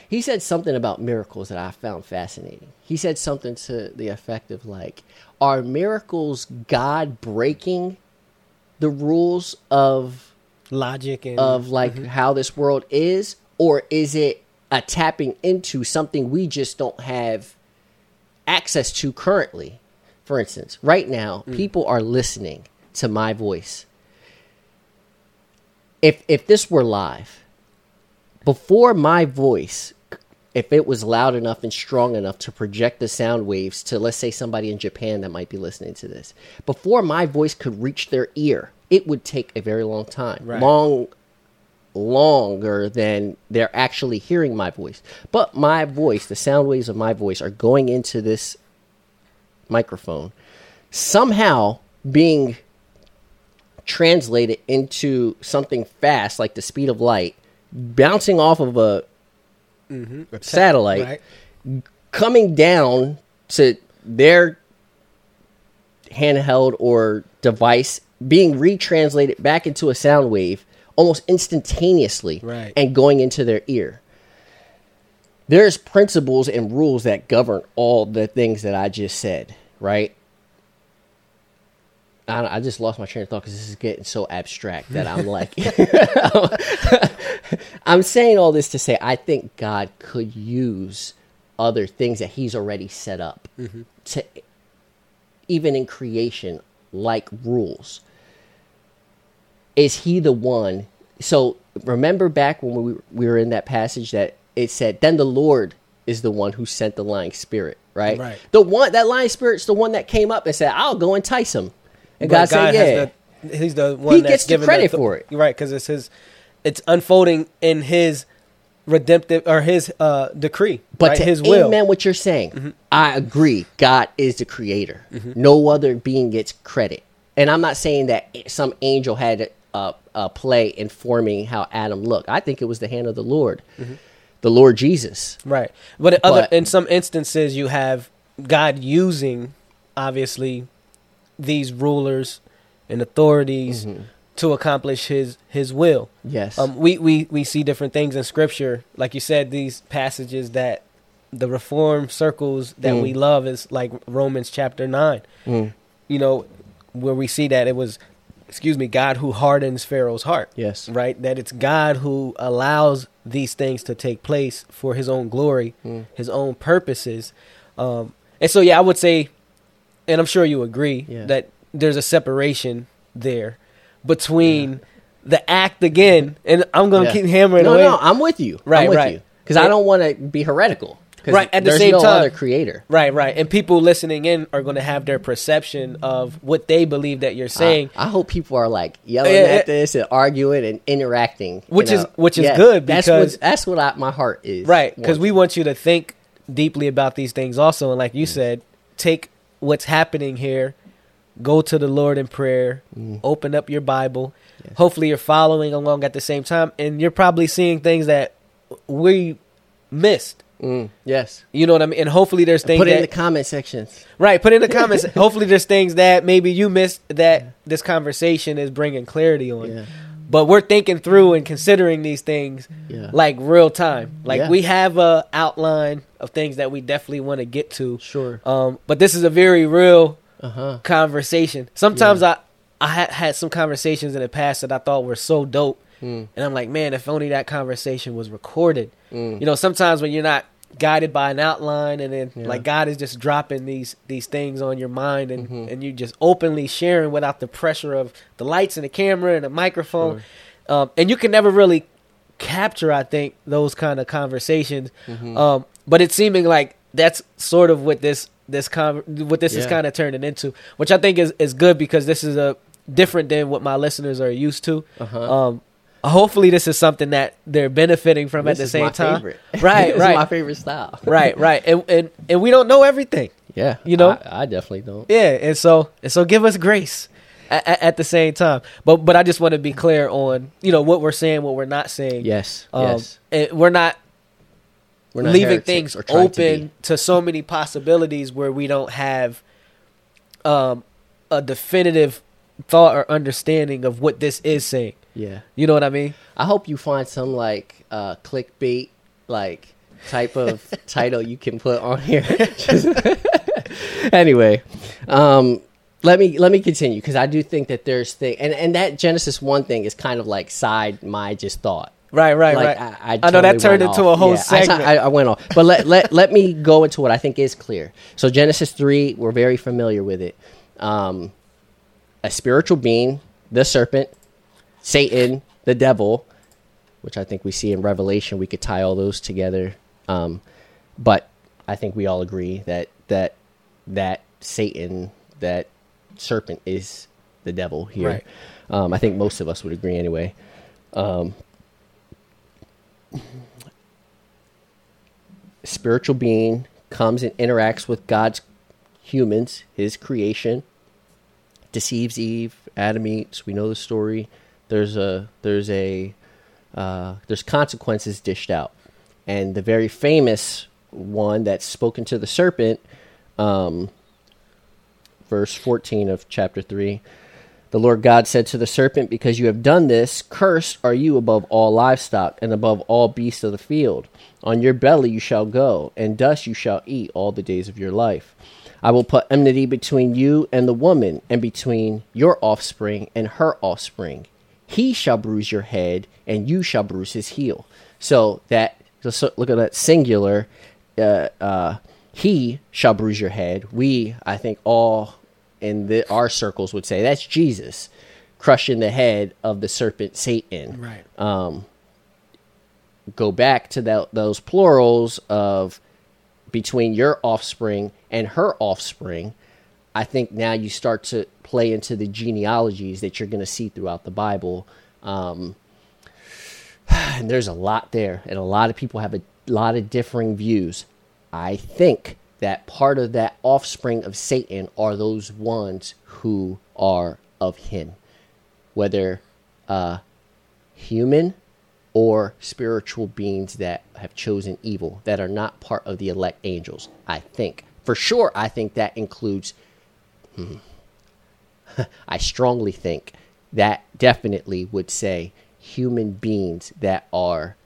He said something about miracles that I found fascinating. He said something to the effect of like, are miracles God breaking the rules of Logic and of like mm-hmm. how this world is, or is it a tapping into something we just don't have access to currently? For instance, right now, mm. people are listening to my voice. If if this were live, before my voice if it was loud enough and strong enough to project the sound waves to let's say somebody in Japan that might be listening to this before my voice could reach their ear it would take a very long time Right. long longer than they're actually hearing my voice but my voice the sound waves of my voice are going into this microphone somehow being translated into something fast like the speed of light bouncing off of a mm-hmm. satellite right? coming down to their handheld or device being retranslated back into a sound wave almost instantaneously Right. and going into their ear there's principles and rules that govern all the things that i just said right I, I just lost my train of thought because this is getting so abstract that I'm like, I'm saying all this to say I think God could use other things that He's already set up mm-hmm. to, even in creation, like rules. Is He the one? So remember back when we we were in that passage that it said, "Then the Lord is the one who sent the lying spirit." Right. Right. The one that lying spirit's the one that came up and said, "I'll go entice him." And But God, said, "Yeah." the, he's the one He gets the credit the, for it. right? Because it's his, it's unfolding in his redemptive or his uh decree, But right? to his will. amen what you're saying, I agree. God is the creator. No other being gets credit. And I'm not saying that some angel had a, a play in forming how Adam looked. I think it was the hand of the Lord, the Lord Jesus. Right. But, in other in some instances you have God using obviously these rulers and authorities to accomplish his his will. Yes. Um we, we we see different things in scripture. Like you said, these passages that the reform circles that Mm. we love is like Romans chapter nine. Mm. You know, where we see that it was excuse me, God who hardens Pharaoh's heart Yes. right? That it's God who allows these things to take place for His own glory, Mm. His own purposes. Um, and so, yeah, I would say, and I'm sure you agree Yeah. that there's a separation there between the act again, and I'm going to Yeah. keep hammering no, away. no, I'm with you. Right, I'm with right. you. Because I don't want to be heretical. Right, at the same no time- other creator. Right, right. And people listening in are going to have their perception of what they believe that you're saying. I, I hope people are like yelling Yeah, at this and arguing and interacting, you Which is- which is good that's because- what that's what I, my heart is. Right, because we want you to think deeply about these things also. And like you said, take what's happening here, go to the Lord in prayer, Mm. open up your Bible. Hopefully, you're following along at the same time, and you're probably seeing things that we missed. Mm, yes. You know what I mean? And hopefully, there's things Put it that in the comment sections. right. Put in the comments. hopefully, there's things that maybe you missed that this conversation is bringing clarity on. Yeah. But we're thinking through and considering these things Yeah. like real time. Like Yeah. we have a outline of things that we definitely want to get to. Sure. Um, but this is a very real Uh huh. conversation. Sometimes I I had some conversations in the past that I thought were so dope, Mm. and I'm like, man, if only that conversation was recorded. Mm. You know, sometimes when you're not guided by an outline, and then Yeah. like God is just dropping these these things on your mind, and Mhm. and you just openly sharing without the pressure of the lights and the camera and the microphone, um, and you can never really capture, I think, those kind of conversations. Mhm. Um, but it's seeming like that's sort of what this this con- what this is kind of turning into, which I think is is good because this is a different than what my listeners are used to. Uh-huh. Um, hopefully, this is something that they're benefiting from This at the same time. favorite. Right, This is right. my favorite style. right, right, and and and we don't know everything. Yeah. You know? I, I definitely don't. Yeah, and so and so give us grace at, at, the same time. But but I just want to be clear on you know what we're saying, what we're not saying. Yes. Um, yes. and we're not We're not leaving things trying to open to, so many possibilities where we don't have um, a definitive thought or understanding of what this is saying. Yeah. You know what I mean? I hope you find some like uh, clickbait like type of title you can put on here. anyway, um, let me let me continue because I do think that there's thing and and that Genesis one thing is kind of like side my just thought. Right, right, Like, right. I, I, I know that turned into off. a whole Yeah, segment. I, I went off, but let let let me go into what I think is clear. So Genesis three, we're very familiar with it. Um, a spiritual being, the serpent, Satan, the devil, which I think we see in Revelation. We could tie all those together, um, but I think we all agree that that that Satan, that serpent, is the devil here. Right. Um, I think most of us would agree anyway. Um, spiritual being comes and interacts with God's humans, his creation, deceives Eve, Adam eats. We know the story. There's a there's a uh, there's consequences dished out, and the very famous one that's spoken to the serpent, um, verse fourteen of chapter three. The Lord God said to the serpent, Because you have done this, cursed are you above all livestock and above all beasts of the field. On your belly you shall go, and dust you shall eat all the days of your life. I will put enmity between you and the woman, and between your offspring and her offspring. He shall bruise your head, and you shall bruise his heel. So that, look at that singular. Uh, uh, he shall bruise your head. We, I think, all in the, our circles would say that's Jesus crushing the head of the serpent Satan. Right. Um, go back to that, those plurals of between your offspring and her offspring. I think now you start to play into the genealogies that you're going to see throughout the Bible. Um, and there's a lot there, and a lot of people have a lot of differing views. I think that part of that offspring of Satan are those ones who are of him, whether uh, human or spiritual beings that have chosen evil, that are not part of the elect angels. I think. For sure, I think that includes hmm, I strongly think that definitely would say human beings that are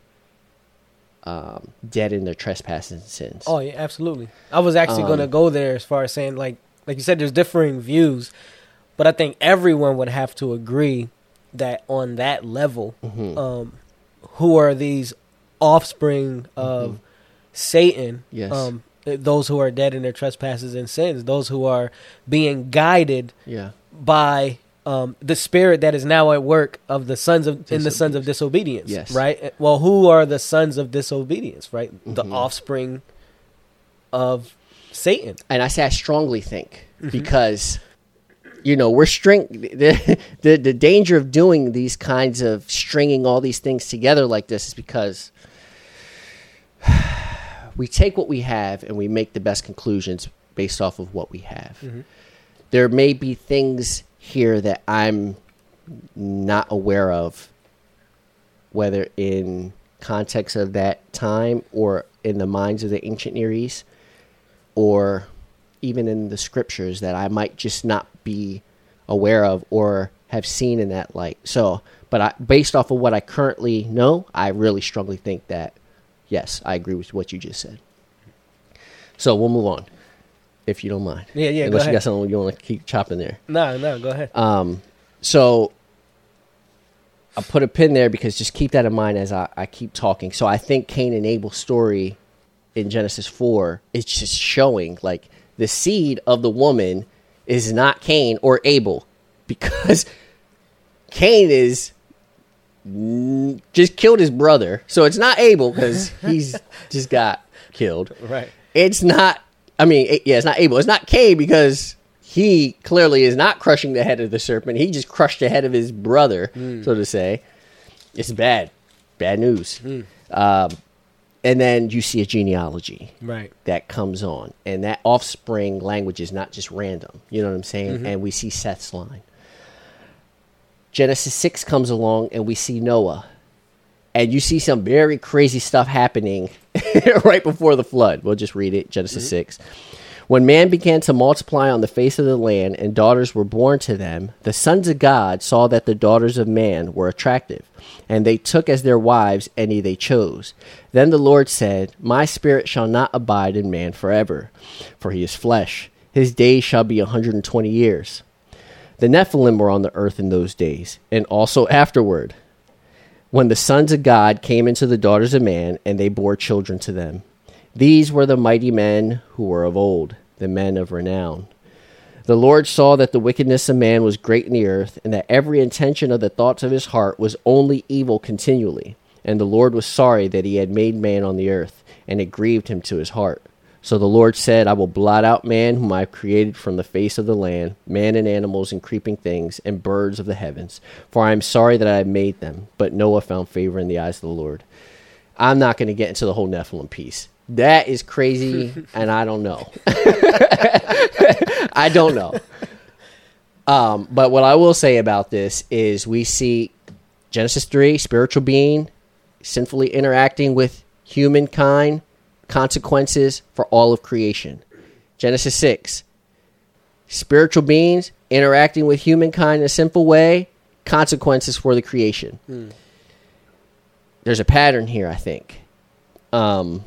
um, dead in their trespasses and sins. Oh yeah, absolutely. I was actually Um, going to go there as far as saying like like you said, there's differing views, but I think everyone would have to agree that on that level, Mhm. um, who are these offspring of Satan? Yes. Um, those who are dead in their trespasses and sins, those who are being guided Yeah. by um, the spirit that is now at work of the sons of in the sons of disobedience. Yes. Right. Well, who are the sons of disobedience? Right. The Mhm. offspring of Satan. and I say I strongly think because you know we're string the, the the danger of doing these kinds of stringing all these things together like this is because we take what we have and we make the best conclusions based off of what we have. Mm-hmm. There may be things here that I'm not aware of whether in context of that time or in the minds of the ancient Near East or even in the scriptures that I might just not be aware of or have seen in that light. So, but I, based off of what I currently know, I really strongly think that yes, I agree with what you just said. So we'll move on, if you don't mind. Yeah, yeah, go Unless you got something you want to keep chopping there. No, no, go ahead. Um, so I put a pin there because just keep that in mind as I, I keep talking. So I think Cain and Abel's story in Genesis 4 is just showing like the seed of the woman is not Cain or Abel because Cain is just killed his brother. So it's not Abel because he's just got killed. Right. It's not. I mean, it- yeah, it's not Abel. It's not Cain because he clearly is not crushing the head of the serpent. He just crushed the head of his brother, hmm. so to say. It's bad, bad news. Hmm. Um, and then you see a genealogy Right. that comes on, and that offspring language is not just random. You know what I'm saying? Mm-hmm. And we see Seth's line. Genesis six comes along, and we see Noah, and you see some very crazy stuff happening right before the flood. We'll just read it, Genesis mm-hmm. six. When man began to multiply on the face of the land, and daughters were born to them, the sons of God saw that the daughters of man were attractive, and they took as their wives any they chose. Then the Lord said, My spirit shall not abide in man forever, for he is flesh. His days shall be a hundred and twenty years. The Nephilim were on the earth in those days, and also afterward, when the sons of God came into the daughters of man, and they bore children to them. These were the mighty men who were of old, the men of renown. The Lord saw that the wickedness of man was great in the earth, and that every intention of the thoughts of his heart was only evil continually. And the Lord was sorry that he had made man on the earth, and it grieved him to his heart. So the Lord said, I will blot out man whom I have created from the face of the land, man and animals and creeping things, and birds of the heavens. For I am sorry that I have made them. But Noah found favor in the eyes of the Lord. I'm not going to get into the whole Nephilim piece. That is crazy, and I don't know. I don't know. Um, but what I will say about this is we see Genesis 3, spiritual being, sinfully interacting with humankind, consequences for all of creation. Genesis 6, spiritual beings interacting with humankind in a sinful way, consequences for the creation. There's a pattern here, I think. Um,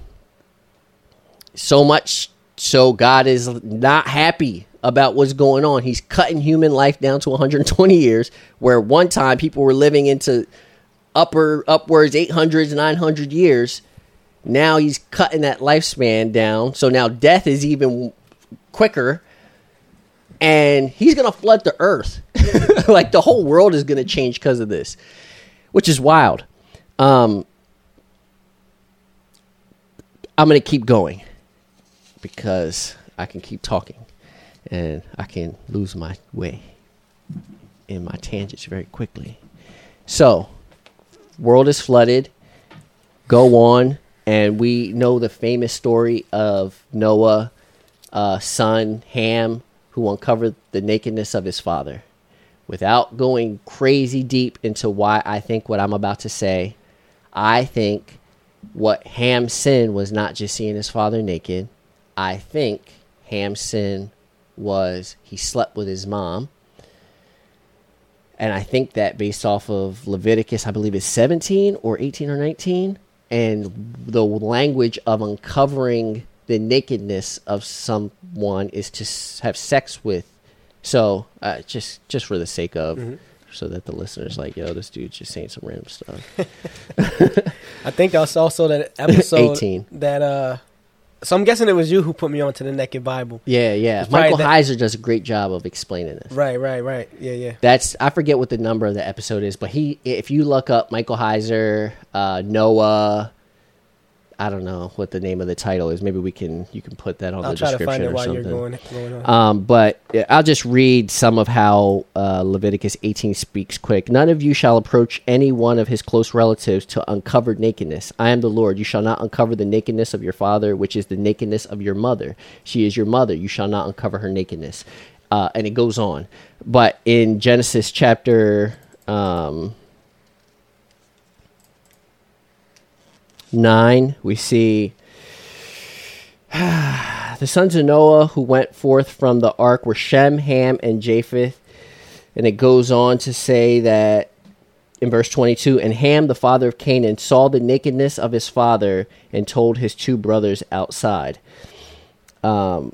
so much so God is not happy about what's going on. He's cutting human life down to 120 years, where one time people were living into upper upwards 800s, 900 years. Now he's cutting that lifespan down, so now death is even quicker, and he's gonna flood the earth. like the whole world is gonna change because of this, which is wild. Um, I'm gonna keep going because I can keep talking and I can lose my way in my tangents very quickly. So, world is flooded. Go on, and we know the famous story of Noah, uh, son Ham, who uncovered the nakedness of his father. Without going crazy deep into why I think what I'm about to say, I think what Ham's sin was not just seeing his father naked. I think Ham's sin was he slept with his mom. And I think that based off of Leviticus, I believe it's 17 or 18 or 19, and the language of uncovering the nakedness of someone is to have sex with. So, uh, just just for the sake of, so that the listeners like, yo, this dude's just saying some random stuff. I think that's also that episode 18. that uh so I'm guessing it was you who put me onto the Naked Bible. Yeah, yeah. Michael that- Heiser does a great job of explaining this. Right, right, right. Yeah, yeah. That's I forget what the number of the episode is, but he if you look up Michael Heiser, uh, Noah, I don't know what the name of the title is. Maybe we can you can put that on I'll the try to description find it or while something. you're going, going on. Um, but I'll just read some of how uh, Leviticus 18 speaks quick. None of you shall approach any one of his close relatives to uncover nakedness. I am the Lord. You shall not uncover the nakedness of your father, which is the nakedness of your mother. She is your mother. You shall not uncover her nakedness. Uh, and it goes on. But in Genesis chapter um, 9, we see the sons of Noah who went forth from the ark were Shem, Ham, and Japheth. And it goes on to say that in verse 22 and Ham, the father of Canaan, saw the nakedness of his father and told his two brothers outside. Um,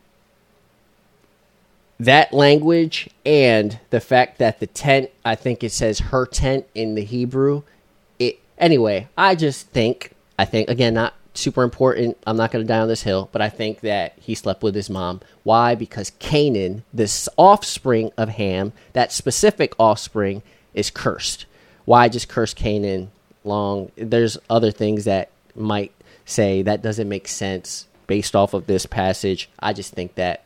that language and the fact that the tent, I think it says her tent in the Hebrew. It anyway. I just think, I think again, not super important. I'm not going to die on this hill, but I think that he slept with his mom. Why? Because Canaan, this offspring of Ham, that specific offspring, is cursed. Why just curse Canaan? Long. There's other things that might say that doesn't make sense based off of this passage. I just think that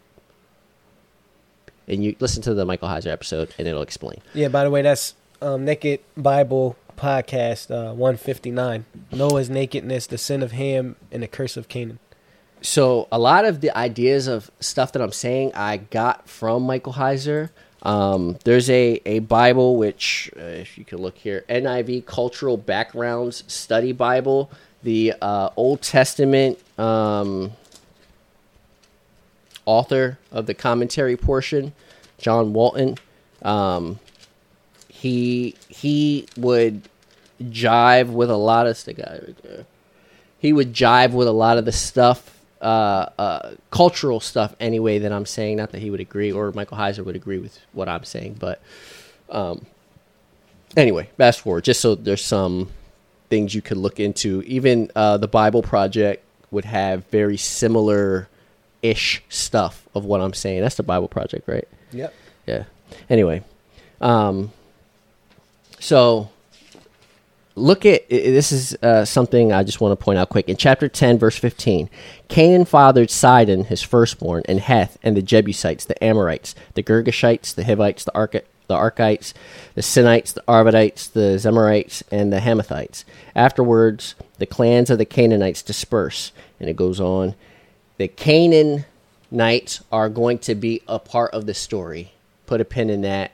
and you listen to the Michael Heiser episode, and it'll explain. Yeah, by the way, that's um, Naked Bible podcast uh, 159. Noah's nakedness, the sin of Ham, and the curse of Canaan. So a lot of the ideas of stuff that I'm saying, I got from Michael Heiser. Um, there's a, a Bible which, uh, if you can look here, NIV Cultural Backgrounds Study Bible, the uh, Old Testament um, author of the commentary portion, John Walton. Um, he he would jive with a lot of the guy right there. He would jive with a lot of the stuff, uh, uh, cultural stuff anyway. That I'm saying, not that he would agree or Michael Heiser would agree with what I'm saying, but um, anyway, fast forward. Just so there's some things you could look into. Even uh, the Bible Project would have very similar ish stuff of what I'm saying. That's the Bible Project, right? Yep. Yeah. Anyway, um, so look at this is uh, something I just want to point out quick. In chapter 10, verse 15, Canaan fathered Sidon, his firstborn, and Heth, and the Jebusites, the Amorites, the Girgashites, the Hivites, the Arch- the Archites, the Sinites, the Arvadites, the Zemarites, and the Hamathites. Afterwards, the clans of the Canaanites disperse, and it goes on. The Canaanites are going to be a part of the story. Put a pin in that.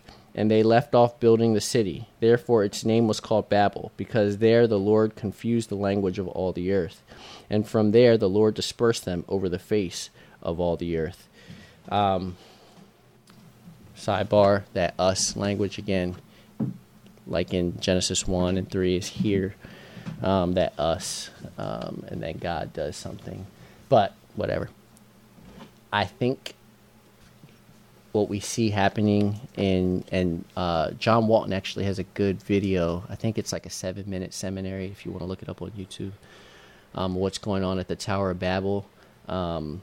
and they left off building the city. Therefore its name was called Babel, because there the Lord confused the language of all the earth. And from there the Lord dispersed them over the face of all the earth. Um, sidebar that us language again like in genesis 1 and 3 is here um, that us um, and then god does something but whatever i think what we see happening in and uh, john walton actually has a good video. I think it's like a seven minute seminary if you want to look it up on youtube um, what's going on at the tower of babel. Um,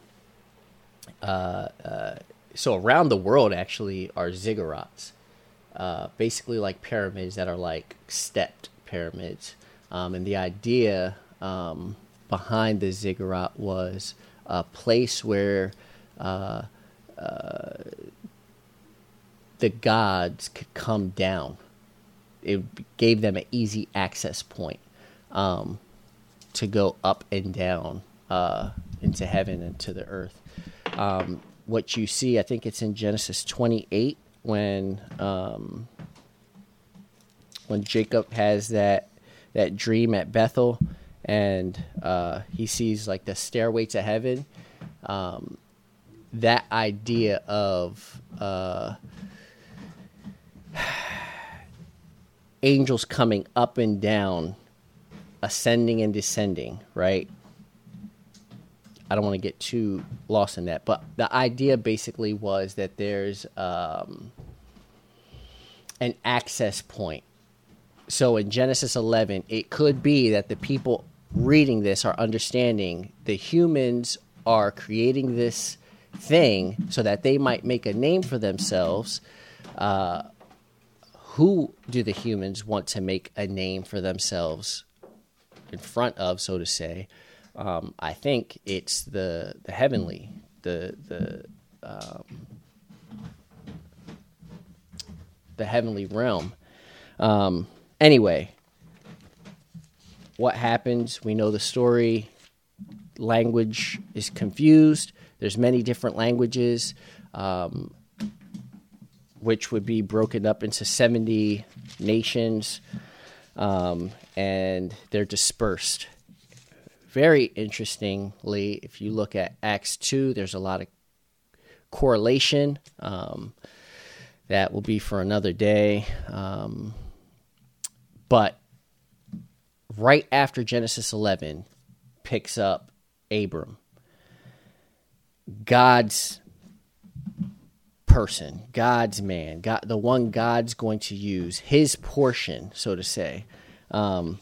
so around the world actually are ziggurats uh, basically like pyramids that are like stepped pyramids. Um, and the idea um, behind the ziggurat was a place where uh, uh, the gods could come down it gave them an easy access point um, to go up and down uh, into heaven and to the earth um, what you see, I think it's in Genesis 28 when um, when Jacob has that that dream at Bethel, and uh, he sees like the stairway to heaven. Um, that idea of uh, angels coming up and down, ascending and descending, right? I don't want to get too lost in that, but the idea basically was that there's um, an access point. So in Genesis 11, it could be that the people reading this are understanding the humans are creating this thing so that they might make a name for themselves. Uh, who do the humans want to make a name for themselves in front of, so to say? Um, I think it's the the heavenly, the the um, the heavenly realm. Um, anyway, what happens? We know the story. Language is confused. There's many different languages, um, which would be broken up into 70 nations, um, and they're dispersed. Very interestingly, if you look at Acts 2, there's a lot of correlation. Um, that will be for another day. Um, but right after Genesis 11 picks up Abram, God's person, God's man, God, the one God's going to use, his portion, so to say. Um,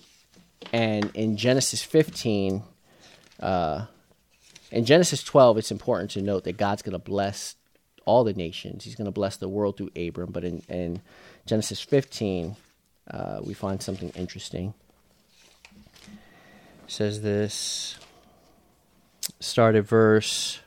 and in Genesis 15, uh, in Genesis 12, it's important to note that God's going to bless all the nations. He's going to bless the world through Abram. But in, in Genesis 15, uh, we find something interesting. It says this, start at verse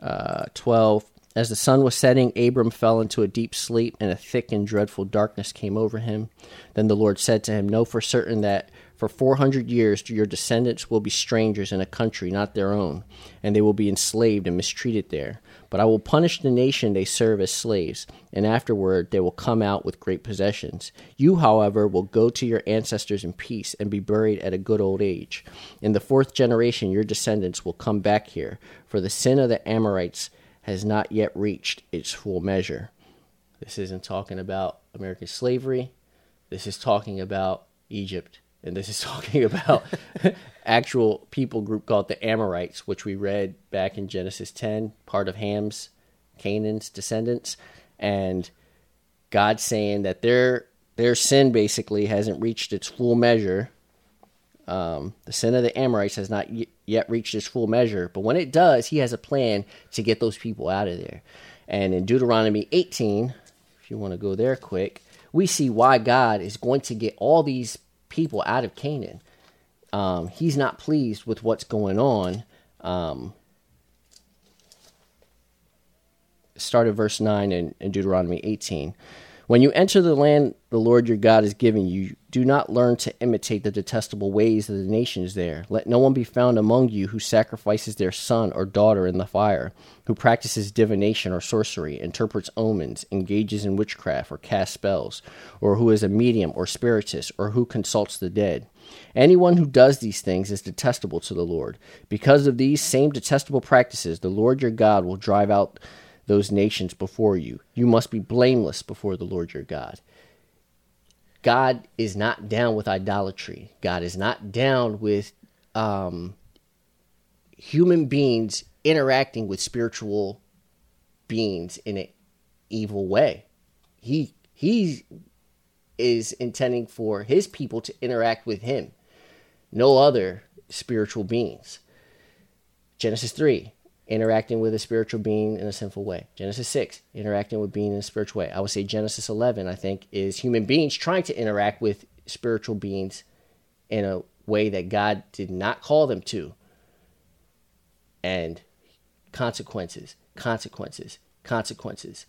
uh, 12. As the sun was setting, Abram fell into a deep sleep, and a thick and dreadful darkness came over him. Then the Lord said to him, Know for certain that for four hundred years your descendants will be strangers in a country not their own, and they will be enslaved and mistreated there. But I will punish the nation they serve as slaves, and afterward they will come out with great possessions. You, however, will go to your ancestors in peace and be buried at a good old age. In the fourth generation your descendants will come back here, for the sin of the Amorites has not yet reached its full measure. This isn't talking about American slavery. This is talking about Egypt. And this is talking about actual people group called the Amorites, which we read back in Genesis 10, part of Ham's, Canaan's descendants. And God saying that their their sin basically hasn't reached its full measure. Um, the sin of the Amorites has not y- yet reached its full measure, but when it does, He has a plan to get those people out of there. And in Deuteronomy 18, if you want to go there quick, we see why God is going to get all these people out of Canaan. Um, he's not pleased with what's going on. Um, start at verse 9 in, in Deuteronomy 18. When you enter the land the Lord your God is giving you, do not learn to imitate the detestable ways of the nations there. Let no one be found among you who sacrifices their son or daughter in the fire, who practices divination or sorcery, interprets omens, engages in witchcraft or casts spells, or who is a medium or spiritist, or who consults the dead. Anyone who does these things is detestable to the Lord. Because of these same detestable practices, the Lord your God will drive out those nations before you. You must be blameless before the Lord your God. God is not down with idolatry. God is not down with um, human beings interacting with spiritual beings in an evil way. He he is intending for his people to interact with him, no other spiritual beings. Genesis 3, interacting with a spiritual being in a sinful way. Genesis 6, interacting with being in a spiritual way. I would say Genesis 11, I think, is human beings trying to interact with spiritual beings in a way that God did not call them to. And consequences, consequences, consequences.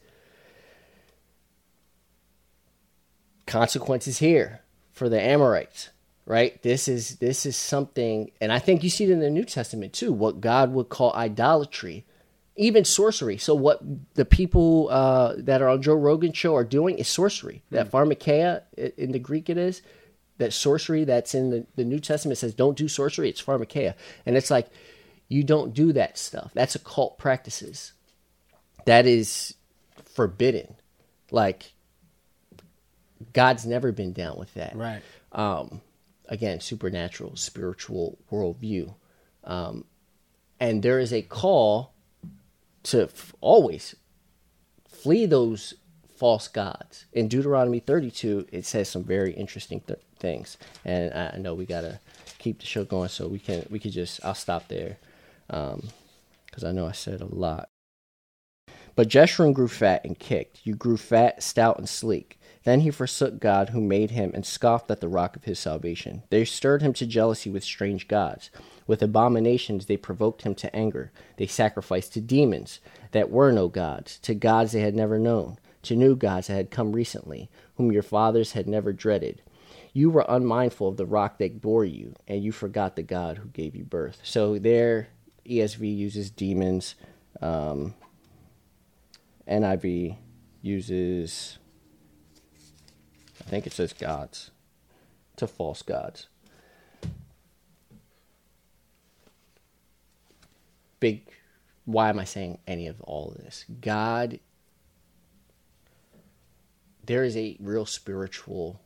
Consequences here for the Amorites right this is this is something and i think you see it in the new testament too what god would call idolatry even sorcery. So what the people uh, that are on Joe Rogan show are doing is sorcery. That pharmakeia in the Greek it is that sorcery that's in the, the New Testament says don't do sorcery. It's pharmakeia, and it's like you don't do that stuff. That's occult practices. That is forbidden. Like God's never been down with that Right. um, again, supernatural, spiritual worldview. Um, and there is a call to f- always flee those false gods. In Deuteronomy 32, it says some very interesting th- things. And I, know we got to keep the show going, so we can, we could just, I'll stop there. Um, cause I know I said a lot. But Jeshurun grew fat and kicked. You grew fat, stout, and sleek. Then he forsook God who made him and scoffed at the rock of his salvation. They stirred him to jealousy with strange gods. With abominations they provoked him to anger. They sacrificed to demons that were no gods, to gods they had never known, to new gods that had come recently, whom your fathers had never dreaded. You were unmindful of the rock that bore you, and you forgot the God who gave you birth. So there, ESV uses demons. Um, NIV uses, I think it says gods, to false gods. Big, why am I saying any of all of this? God, there is a real spiritual,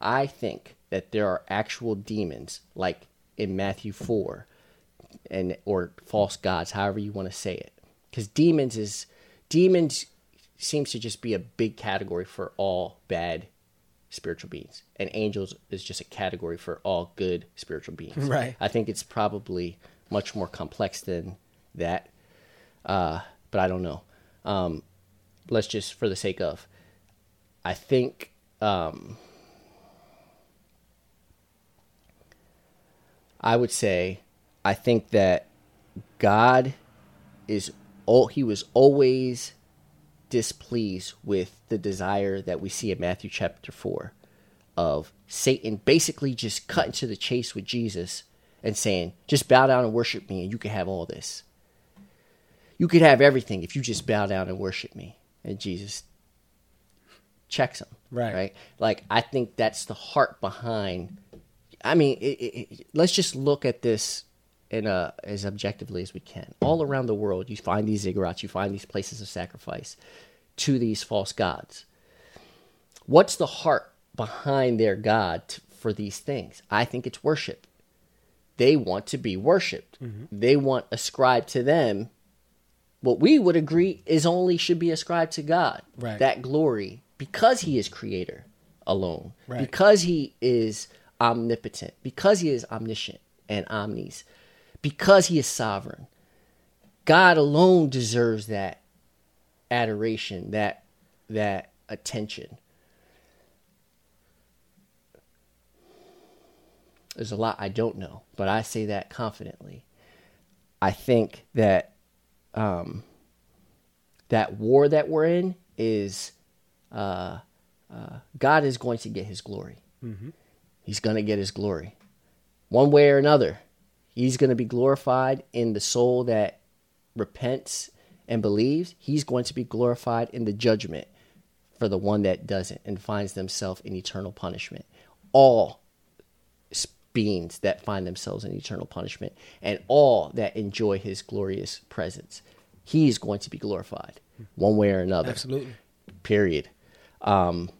I think that there are actual demons, like in Matthew 4, and or false gods, however you want to say it. Because demons is demons seems to just be a big category for all bad spiritual beings, and angels is just a category for all good spiritual beings. Right. I think it's probably much more complex than that, uh, but I don't know. Um, let's just, for the sake of, I think. Um, I would say, I think that God is oh he was always displeased with the desire that we see in Matthew chapter 4 of Satan basically just cutting to the chase with Jesus and saying, just bow down and worship me and you can have all this. You could have everything if you just bow down and worship me. And Jesus checks him. Right. Right. Like, I think that's the heart behind. I mean, it, it, it- let's just look at this in a, as objectively as we can. All around the world, you find these ziggurats, you find these places of sacrifice to these false gods. What's the heart behind their God t- for these things? I think it's worship. They want to be worshiped. Mm-hmm. They want ascribed to them what we would agree is only should be ascribed to God. Right. That glory because he is creator alone. Right. Because he is omnipotent. Because he is omniscient and omnis. Because he is sovereign. God alone deserves that adoration, that that attention. There's a lot I don't know, but I say that confidently. I think that um, that war that we're in is uh, uh, God is going to get His glory. He's going to get His glory, one way or another. He's going to be glorified in the soul that repents and believes. He's going to be glorified in the judgment for the one that doesn't and finds themselves in eternal punishment. All beings that find themselves in eternal punishment and all that enjoy his glorious presence. He is going to be glorified one way or another. Absolutely. Period. Um,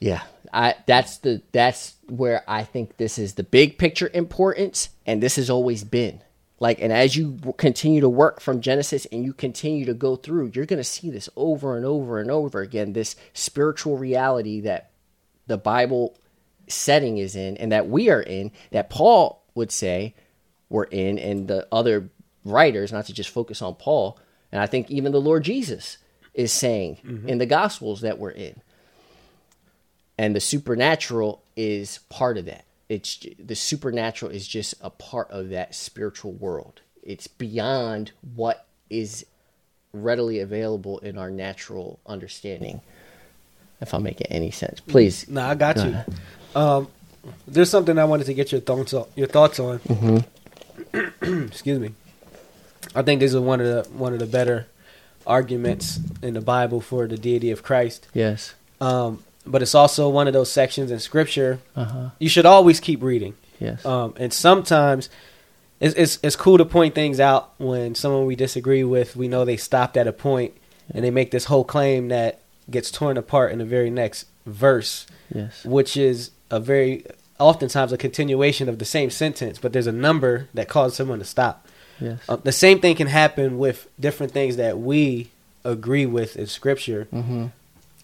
yeah, I that's the that's where I think this is the big picture importance, and this has always been like. And as you continue to work from Genesis and you continue to go through, you're going to see this over and over and over again. This spiritual reality that the Bible setting is in, and that we are in, that Paul would say we're in, and the other writers, not to just focus on Paul, and I think even the Lord Jesus is saying mm-hmm. in the Gospels that we're in and the supernatural is part of that it's the supernatural is just a part of that spiritual world it's beyond what is readily available in our natural understanding if i'm making any sense please No, I got Go you. Um, there's something I wanted to get your thoughts on. Your thoughts on. Mm-hmm. excuse me. I think this is one of the one of the better arguments in the Bible for the deity of Christ. Yes. Um, but it's also one of those sections in Scripture Uh huh. you should always keep reading. Yes. Um, and sometimes it's, it's it's cool to point things out when someone we disagree with, we know they stopped at a point and they make this whole claim that gets torn apart in the very next verse, yes. which is a very oftentimes a continuation of the same sentence, but there's a number that causes someone to stop. Yes. Uh, the same thing can happen with different things that we agree with in Scripture mm-hmm.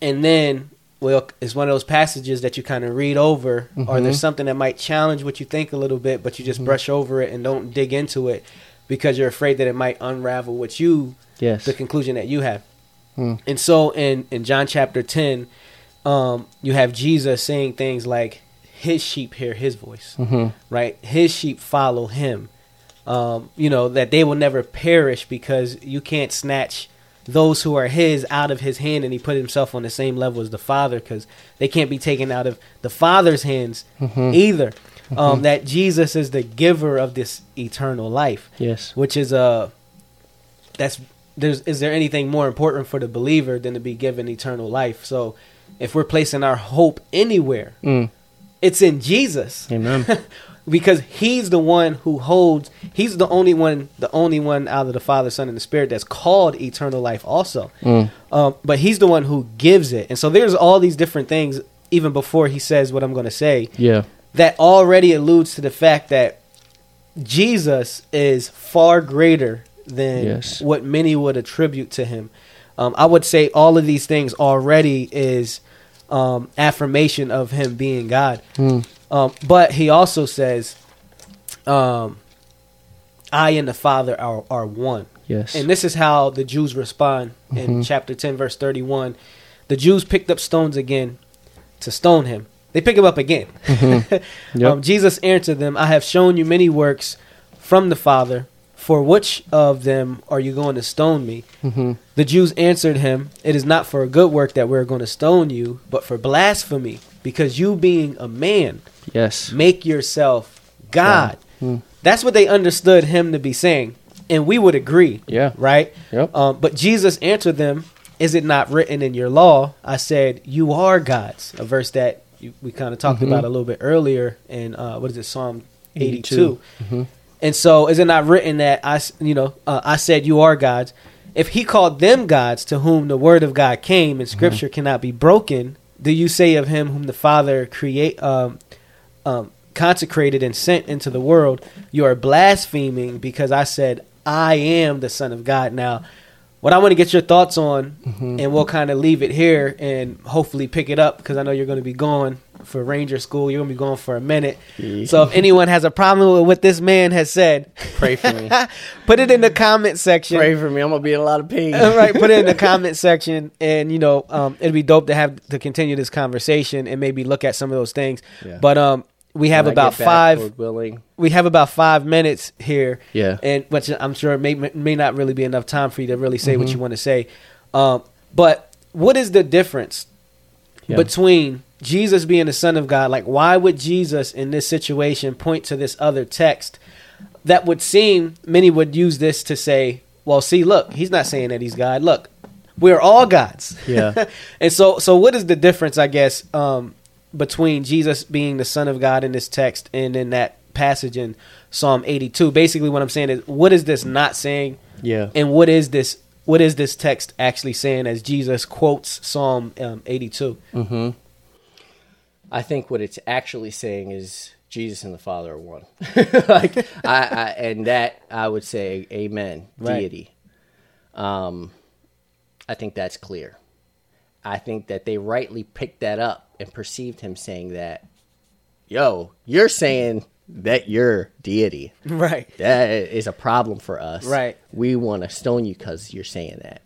and then well it's one of those passages that you kind of read over or Mhm. there's something that might challenge what you think a little bit but you just Mhm. brush over it and don't dig into it because you're afraid that it might unravel what you Yes. the conclusion that you have Hmm. and so in in john chapter 10 um you have jesus saying things like his sheep hear his voice Mm-hmm. right? His sheep follow him. Um, you know, that they will never perish because you can't snatch those who are his out of his hand and he put himself on the same level as the father because they can't be taken out of the father's hands Mhm. either. Um, that Jesus is the giver of this eternal life, Yes. which is a that's there's is there anything more important for the believer than to be given eternal life? So if we're placing our hope anywhere, Mm. it's in Jesus Amen. because he's the one who holds he's the only one the only one out of the father son and the spirit that's called eternal life also Mm. um, but he's the one who gives it and so there's all these different things even before he says what i'm going to say Yeah. that already alludes to the fact that jesus is far greater than Yes. what many would attribute to him um, i would say all of these things already is um, affirmation of him being god Mm. Um, but he also says, um, I and the Father are, are one. Yes. And this is how the Jews respond in Mhm. chapter 10, verse 31. The Jews picked up stones again to stone him. They pick him up again. Yep. um, Jesus answered them, I have shown you many works from the Father. For which of them are you going to stone me? mm-hmm. The Jews answered him, It is not for a good work that we're going to stone you, but for blasphemy, because you being a man Yes. make yourself God. Mm. That's what they understood him to be saying. And we would agree, Yeah. right? Yep. Um, but Jesus answered them, Is it not written in your law? I said, You are gods. A verse that you, we kind of talked Mhm. about a little bit earlier in, uh, what is it, Psalm 82. 82. Mm-hmm. And so, is it not written that I, you know, uh, I said you are gods? If he called them gods to whom the word of God came and scripture cannot be broken, do you say of him whom the Father create, um, um, consecrated and sent into the world, you are blaspheming because I said I am the Son of God? Now, what I want to get your thoughts on, Mhm. and we'll kind of leave it here and hopefully pick it up because I know you're going to be gone for Ranger School. You're going to be gone for a minute. Yeah. So if anyone has a problem with what this man has said, Pray for me. put it in the comment section. Pray for me. I'm gonna be in a lot of pain. All right, put it in the comment section, and you know, um, it'd be dope to have to continue this conversation and maybe look at some of those things. Yeah. But um, we have about back, five. Willing. We have about five minutes here, Yeah. and which I'm sure may may not really be enough time for you to really say what Mhm. you want to say. Um, but what is the difference Yeah. between Jesus being the Son of God? Like, why would Jesus in this situation point to this other text that would seem many would use this to say, well, see, look, he's not saying that he's God. Look, we're all gods. Yeah. and so, so what is the difference, I guess, um, between Jesus being the Son of God in this text and in that passage in Psalm 82? Basically, what I'm saying is, what is this not saying? Yeah. And what is this? What is this text actually saying as Jesus quotes Psalm um, 82? Mm-hmm. I think what it's actually saying is Jesus and the Father are one. like I, I, and that I would say, Amen. Right. Deity. Um, I think that's clear. I think that they rightly picked that up and perceived him saying that. Yo, you're saying that you're deity. Right. That is a problem for us. Right. We want to stone you because you're saying that.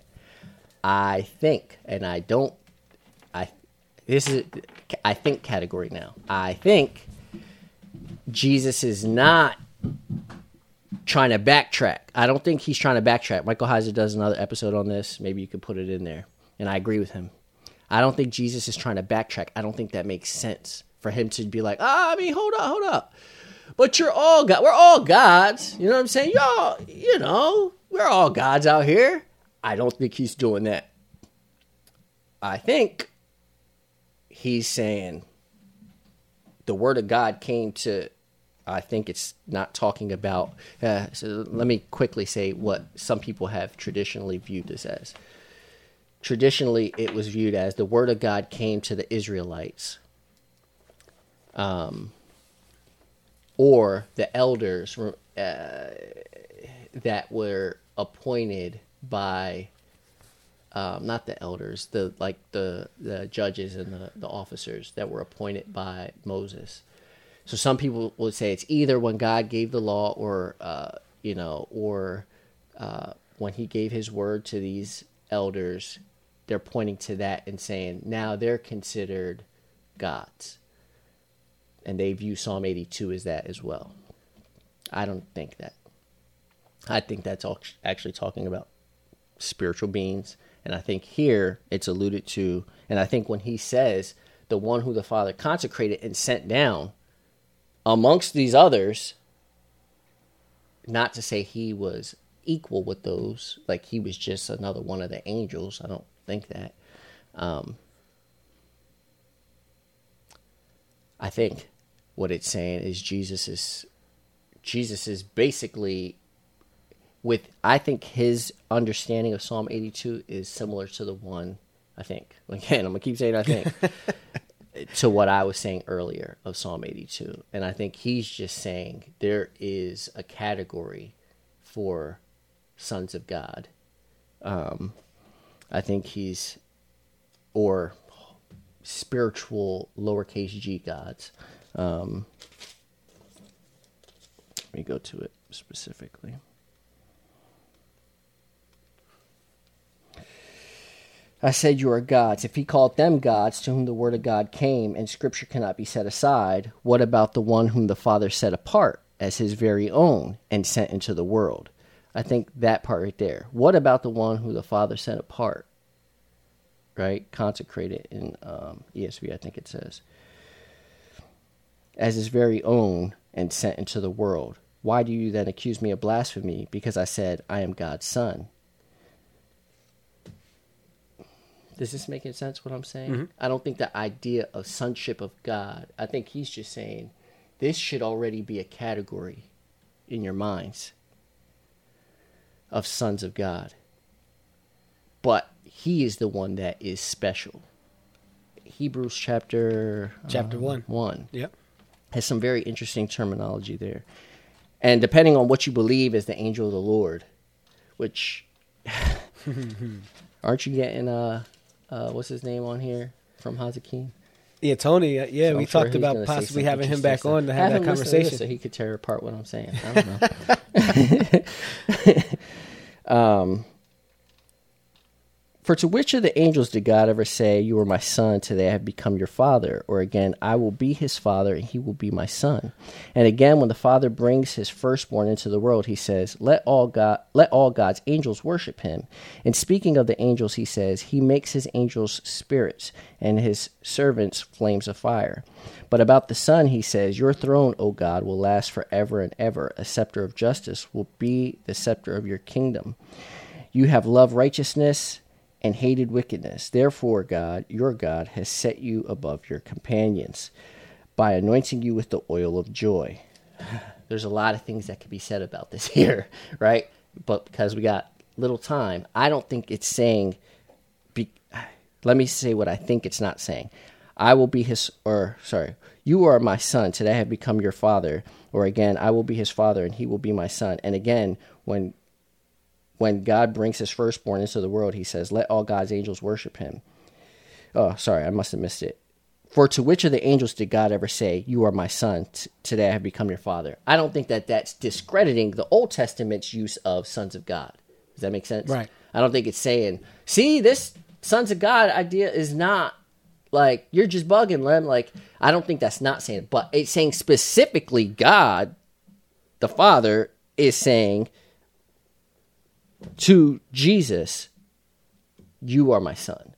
I think, and I don't. I this is I think category now. I think Jesus is not trying to backtrack. I don't think he's trying to backtrack. Michael Heiser does another episode on this. Maybe you could put it in there, and I agree with him. I don't think Jesus is trying to backtrack. I don't think that makes sense for him to be like, ah, I mean, hold up, hold up. but you're all God. We're all gods. You know what I'm saying? Y'all, you know, we're all gods out here. I don't think he's doing that. I think he's saying the word of God came to. I think it's not talking about. Uh, so let me quickly say what some people have traditionally viewed this as. Traditionally, it was viewed as the word of God came to the Israelites, um, or the elders uh, that were appointed by um, not the elders, the like the the judges and the, the officers that were appointed by Moses. So some people would say it's either when God gave the law, or uh, you know, or uh, when He gave His word to these elders. They're pointing to that and saying now they're considered gods, and they view Psalm 82 as that as well. I don't think that. I think that's all actually talking about spiritual beings and I think here it's alluded to, and I think when he says, the one who the Father consecrated and sent down amongst these others, not to say he was equal with those, like he was just another one of the angels. I don't think that. Um, I think what it's saying is Jesus is Jesus is basically with I think his understanding of Psalm 82 is similar to the one I think again I'm gonna keep saying I think to what I was saying earlier of Psalm 82, and I think he's just saying there is a category for sons of God. Um, I think he's or spiritual lowercase g gods. Um, let me go to it specifically. I said, You are gods. If he called them gods to whom the word of God came, and scripture cannot be set aside, what about the one whom the Father set apart as his very own and sent into the world? I think that part right there. What about the one who the Father set apart? Right? Consecrated in um, ESV, I think it says. As his very own and sent into the world. Why do you then accuse me of blasphemy? Because I said, I am God's son. Does this make any sense? What I'm saying? Mm-hmm. I don't think the idea of sonship of God. I think he's just saying this should already be a category in your minds of sons of God. But he is the one that is special. Hebrews chapter chapter uh, 1. 1. Yep. Has some very interesting terminology there. And depending on what you believe is the angel of the Lord, which aren't you getting uh uh, what's his name on here from Hazakim? Yeah, Tony. Uh, yeah, so we sure talked about possibly having him back on to have, have that conversation, so he could tear apart what I'm saying. I don't know. um, for to which of the angels did God ever say, You are my son, today I have become your father? Or again, I will be his father, and he will be my son. And again, when the father brings his firstborn into the world, he says, Let all God let all God's angels worship him. And speaking of the angels, he says, He makes his angels spirits, and his servants flames of fire. But about the Son, he says, Your throne, O God, will last forever and ever. A scepter of justice will be the scepter of your kingdom. You have loved righteousness and hated wickedness. Therefore, God, your God, has set you above your companions by anointing you with the oil of joy. There's a lot of things that could be said about this here, right? But because we got little time, I don't think it's saying. Be, let me say what I think it's not saying. I will be his, or sorry, you are my son. Today I have become your father. Or again, I will be his father and he will be my son. And again, when when God brings his firstborn into the world, he says, Let all God's angels worship him. Oh, sorry, I must have missed it. For to which of the angels did God ever say, You are my son, t- today I have become your father? I don't think that that's discrediting the Old Testament's use of sons of God. Does that make sense? Right. I don't think it's saying, See, this sons of God idea is not like, you're just bugging, Lem. Like, I don't think that's not saying, but it's saying specifically God, the Father, is saying, to Jesus, You are my son.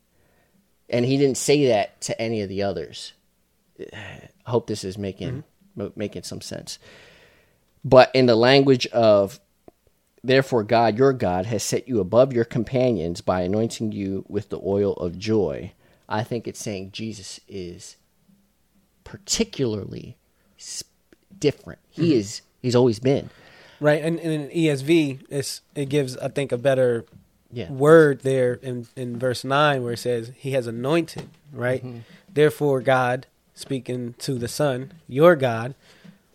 And he didn't say that to any of the others. I hope this is making mm-hmm. making some sense. But in the language of, therefore, God, your God, has set you above your companions by anointing you with the oil of joy. I think it's saying Jesus is particularly different. He is. He's always been. Right, and, and in ESV, it gives I think a better Yeah. word there in in verse nine where it says He has anointed. Right, mm-hmm. therefore God speaking to the Son, your God,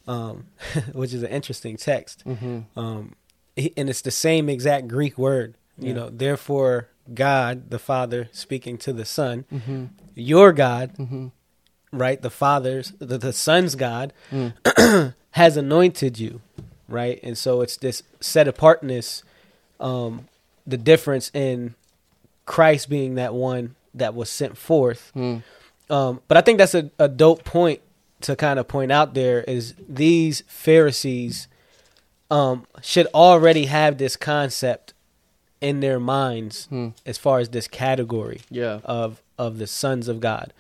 um, which is an interesting text. Mm-hmm. Um, he- and it's the same exact Greek word. You Yeah. know, therefore God, the Father, speaking to the Son, mm-hmm. your God, right? The Father's, the, the Son's God, mm. has anointed you, right? And so it's this set apartness, um, the difference in Christ being that one that was sent forth. Um, but I think that's a, a dope point to kind of point out there is these Pharisees um, should already have this concept in their minds as far as this category Yeah. of of the sons of God.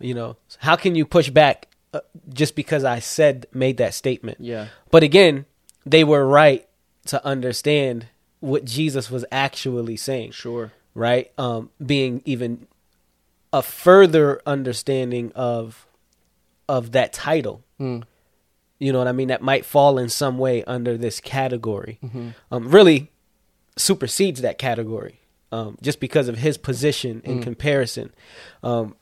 You know, how can you push back uh, just because I said made that statement? Yeah. But again, they were right to understand what Jesus was actually saying Sure. right? Um, being even a further understanding of of that title. You know what I mean? That might fall in some way under this category. Um, really supersedes that category um, just because of his position in comparison. Um,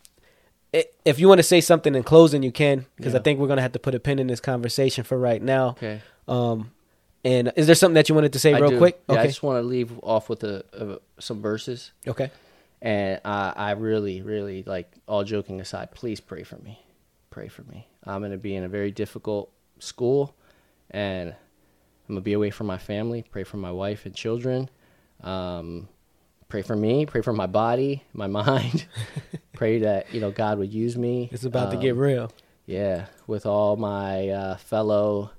i- if you want to say something in closing, you can, because I think we're going to have to put a pin in this conversation for right now. Okay. Um, and is there something that you wanted to say I real do. quick? Yeah, I just want to leave off with a, a, some verses. okay. And I, I really, really like all joking aside, please pray for me. Pray for me. I'm going to be in a very difficult school and I'm going to be away from my family. Pray for my wife and children. Um, pray for me. Pray for my body, my mind. pray that, you know, God would use me. It's about to Um, get real. yeah, with all my uh, fellow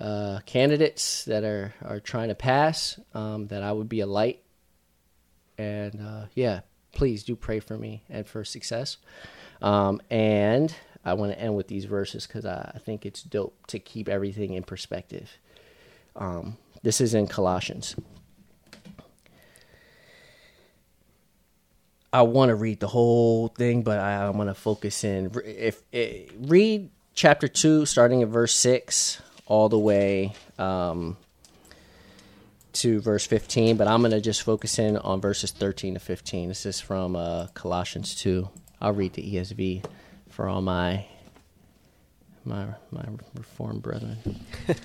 uh, candidates that are, are trying to pass, um, that I would be a light. And uh, yeah, please do pray for me and for success. Um, and I want to end with these verses because I, I think it's dope to keep everything in perspective. Um, this is in Colossians. I want to read the whole thing, but I, I want to focus in. If, eh, read chapter two, starting at verse six, all the way um, to verse fifteen. But I'm going to just focus in on verses thirteen to fifteen. This is from uh, Colossians two. I'll read the ESV for all my my my reformed brethren.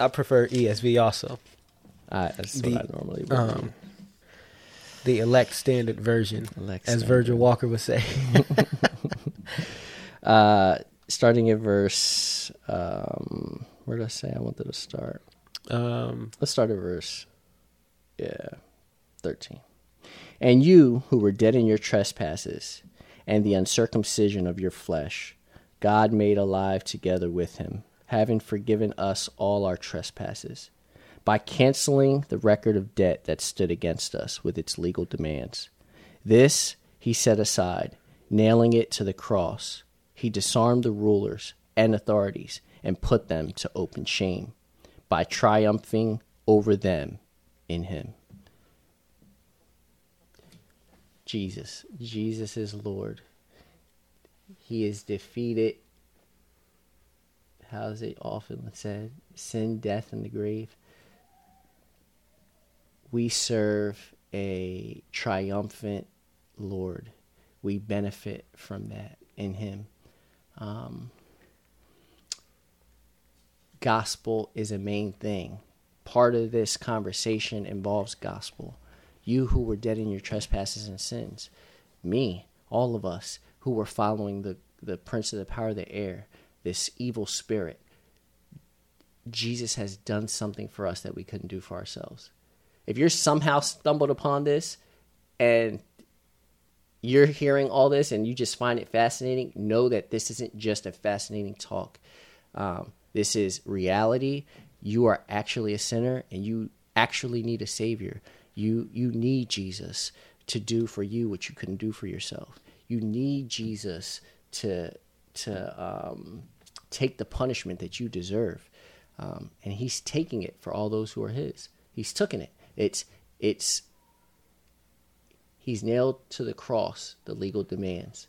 I prefer ESV also, Uh, that's The, what I normally would um, the elect standard version, Elect as standard. Virgil Walker would say. Uh, starting at verse. Um, where did I say I wanted to start? um, Let's start at verse, yeah, 13. And you who were dead in your trespasses and the uncircumcision of your flesh, God made alive together with him, having forgiven us all our trespasses, by canceling the record of debt that stood against us with its legal demands. This he set aside, nailing it to the cross. He disarmed the rulers and authorities and put them to open shame by triumphing over them in him. Jesus. Jesus is Lord. He is defeated. How is it often said? Sin, death, and the grave. We serve a triumphant Lord. We benefit from that in Him. Um, gospel is a main thing. Part of this conversation involves gospel. You who were dead in your trespasses and sins, me, all of us who were following the, the prince of the power of the air, this evil spirit, Jesus has done something for us that we couldn't do for ourselves. If you're somehow stumbled upon this and you're hearing all this and you just find it fascinating, know that this isn't just a fascinating talk. Um, this is reality. You are actually a sinner and you actually need a savior. You you need Jesus to do for you what you couldn't do for yourself. You need Jesus to to um, take the punishment that you deserve, um, and He's taking it for all those who are His. He's taking it. It's it's He's nailed to the cross the legal demands.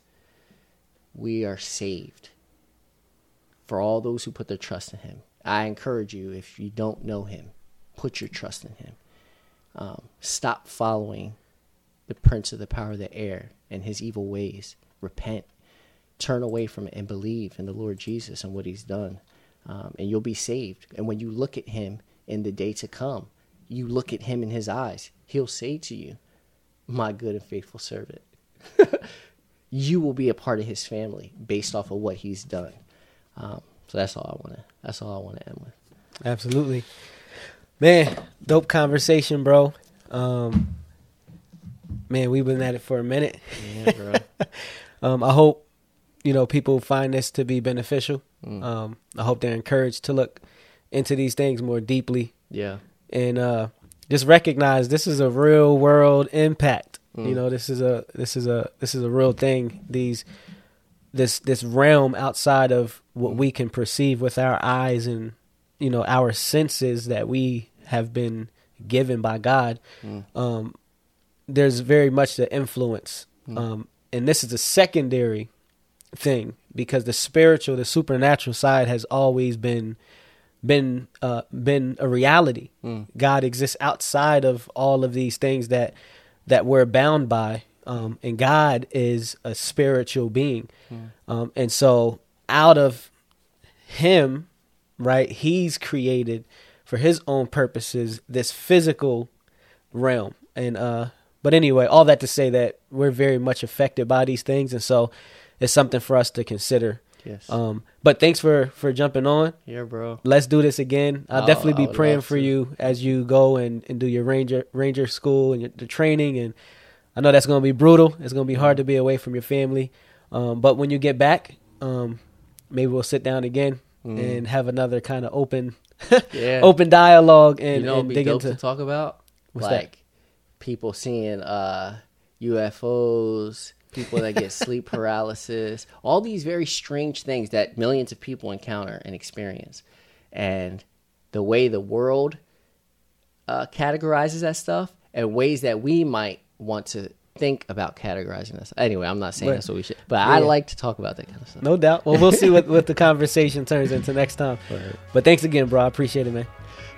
We are saved for all those who put their trust in Him. I encourage you, if you don't know Him, put your trust in Him. Um, stop following the prince of the power of the air and his evil ways. Repent, turn away from it, and believe in the Lord Jesus and what He's done, um, and you'll be saved. And when you look at Him in the day to come, you look at Him in His eyes. He'll say to you, "My good and faithful servant." you will be a part of His family based off of what He's done. Um, so that's all I want to. That's all I want to end with. Absolutely. Man, dope conversation, bro. Um, man, we've been at it for a minute. Yeah, bro. Um, I hope you know people find this to be beneficial. Mm. Um, I hope they're encouraged to look into these things more deeply yeah. and uh, just recognize this is a real world impact. Mm. You know, this is a this is a this is a real thing. These this this realm outside of what we can perceive with our eyes and you know our senses that we have been given by God. Mm. Um, there's very much the influence, Mm. um, and this is a secondary thing because the spiritual, the supernatural side has always been been uh, been a reality. Mm. God exists outside of all of these things that that we're bound by, um, and God is a spiritual being, Mm. um, and so out of Him, right, He's created for His own purposes this physical realm, and uh, but anyway, all that to say that we're very much affected by these things, and so it's something for us to consider. Yes. Um, but thanks for for jumping on. yeah, bro. Let's do this again. I'll Oh, definitely be praying for to. you as you go and, and do your ranger ranger school and your, the training. And I know that's going to be brutal. It's going to be hard to be away from your family. Um, but when you get back, um, maybe we'll sit down again Mm. and have another kind of open Yeah. open dialogue and, you know, and dig into. to talk about What's that? like people seeing uh, UFOs, people that get sleep paralysis, all these very strange things that millions of people encounter and experience, and the way the world uh, categorizes that stuff, and ways that we might want to think about categorizing this. Anyway, I'm not saying Right. that's what we should, but I like to talk about that kind of stuff. No doubt. Well, we'll see what, what the conversation turns into next time. Right. But thanks again, bro. I appreciate it, man.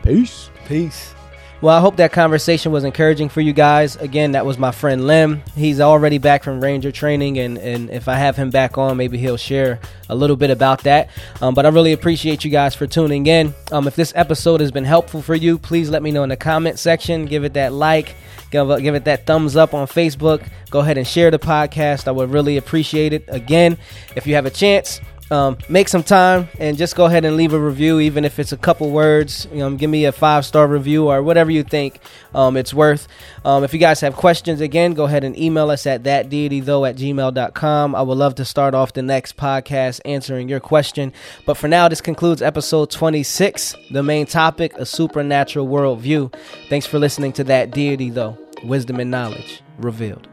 Peace. Peace. Well, I hope that conversation was encouraging for you guys. Again, that was my friend Lim. He's already back from Ranger training, and, and if I have him back on, maybe he'll share a little bit about that. Um, but I really appreciate you guys for tuning in. Um, if this episode has been helpful for you, please let me know in the comment section. Give it that like, give, give it that thumbs up on Facebook. Go ahead and share the podcast. I would really appreciate it. Again, if you have a chance, um, make some time and just go ahead and leave a review, even if it's a couple words. Know, give me a five star review or whatever you think um, it's worth. Um, if you guys have questions, again, go ahead and email us at thatdeitythough at gmail.com. I would love to start off the next podcast answering your question. But for now, this concludes episode 26, the main topic, a supernatural worldview. Thanks for listening to That Deity Though, wisdom and knowledge revealed.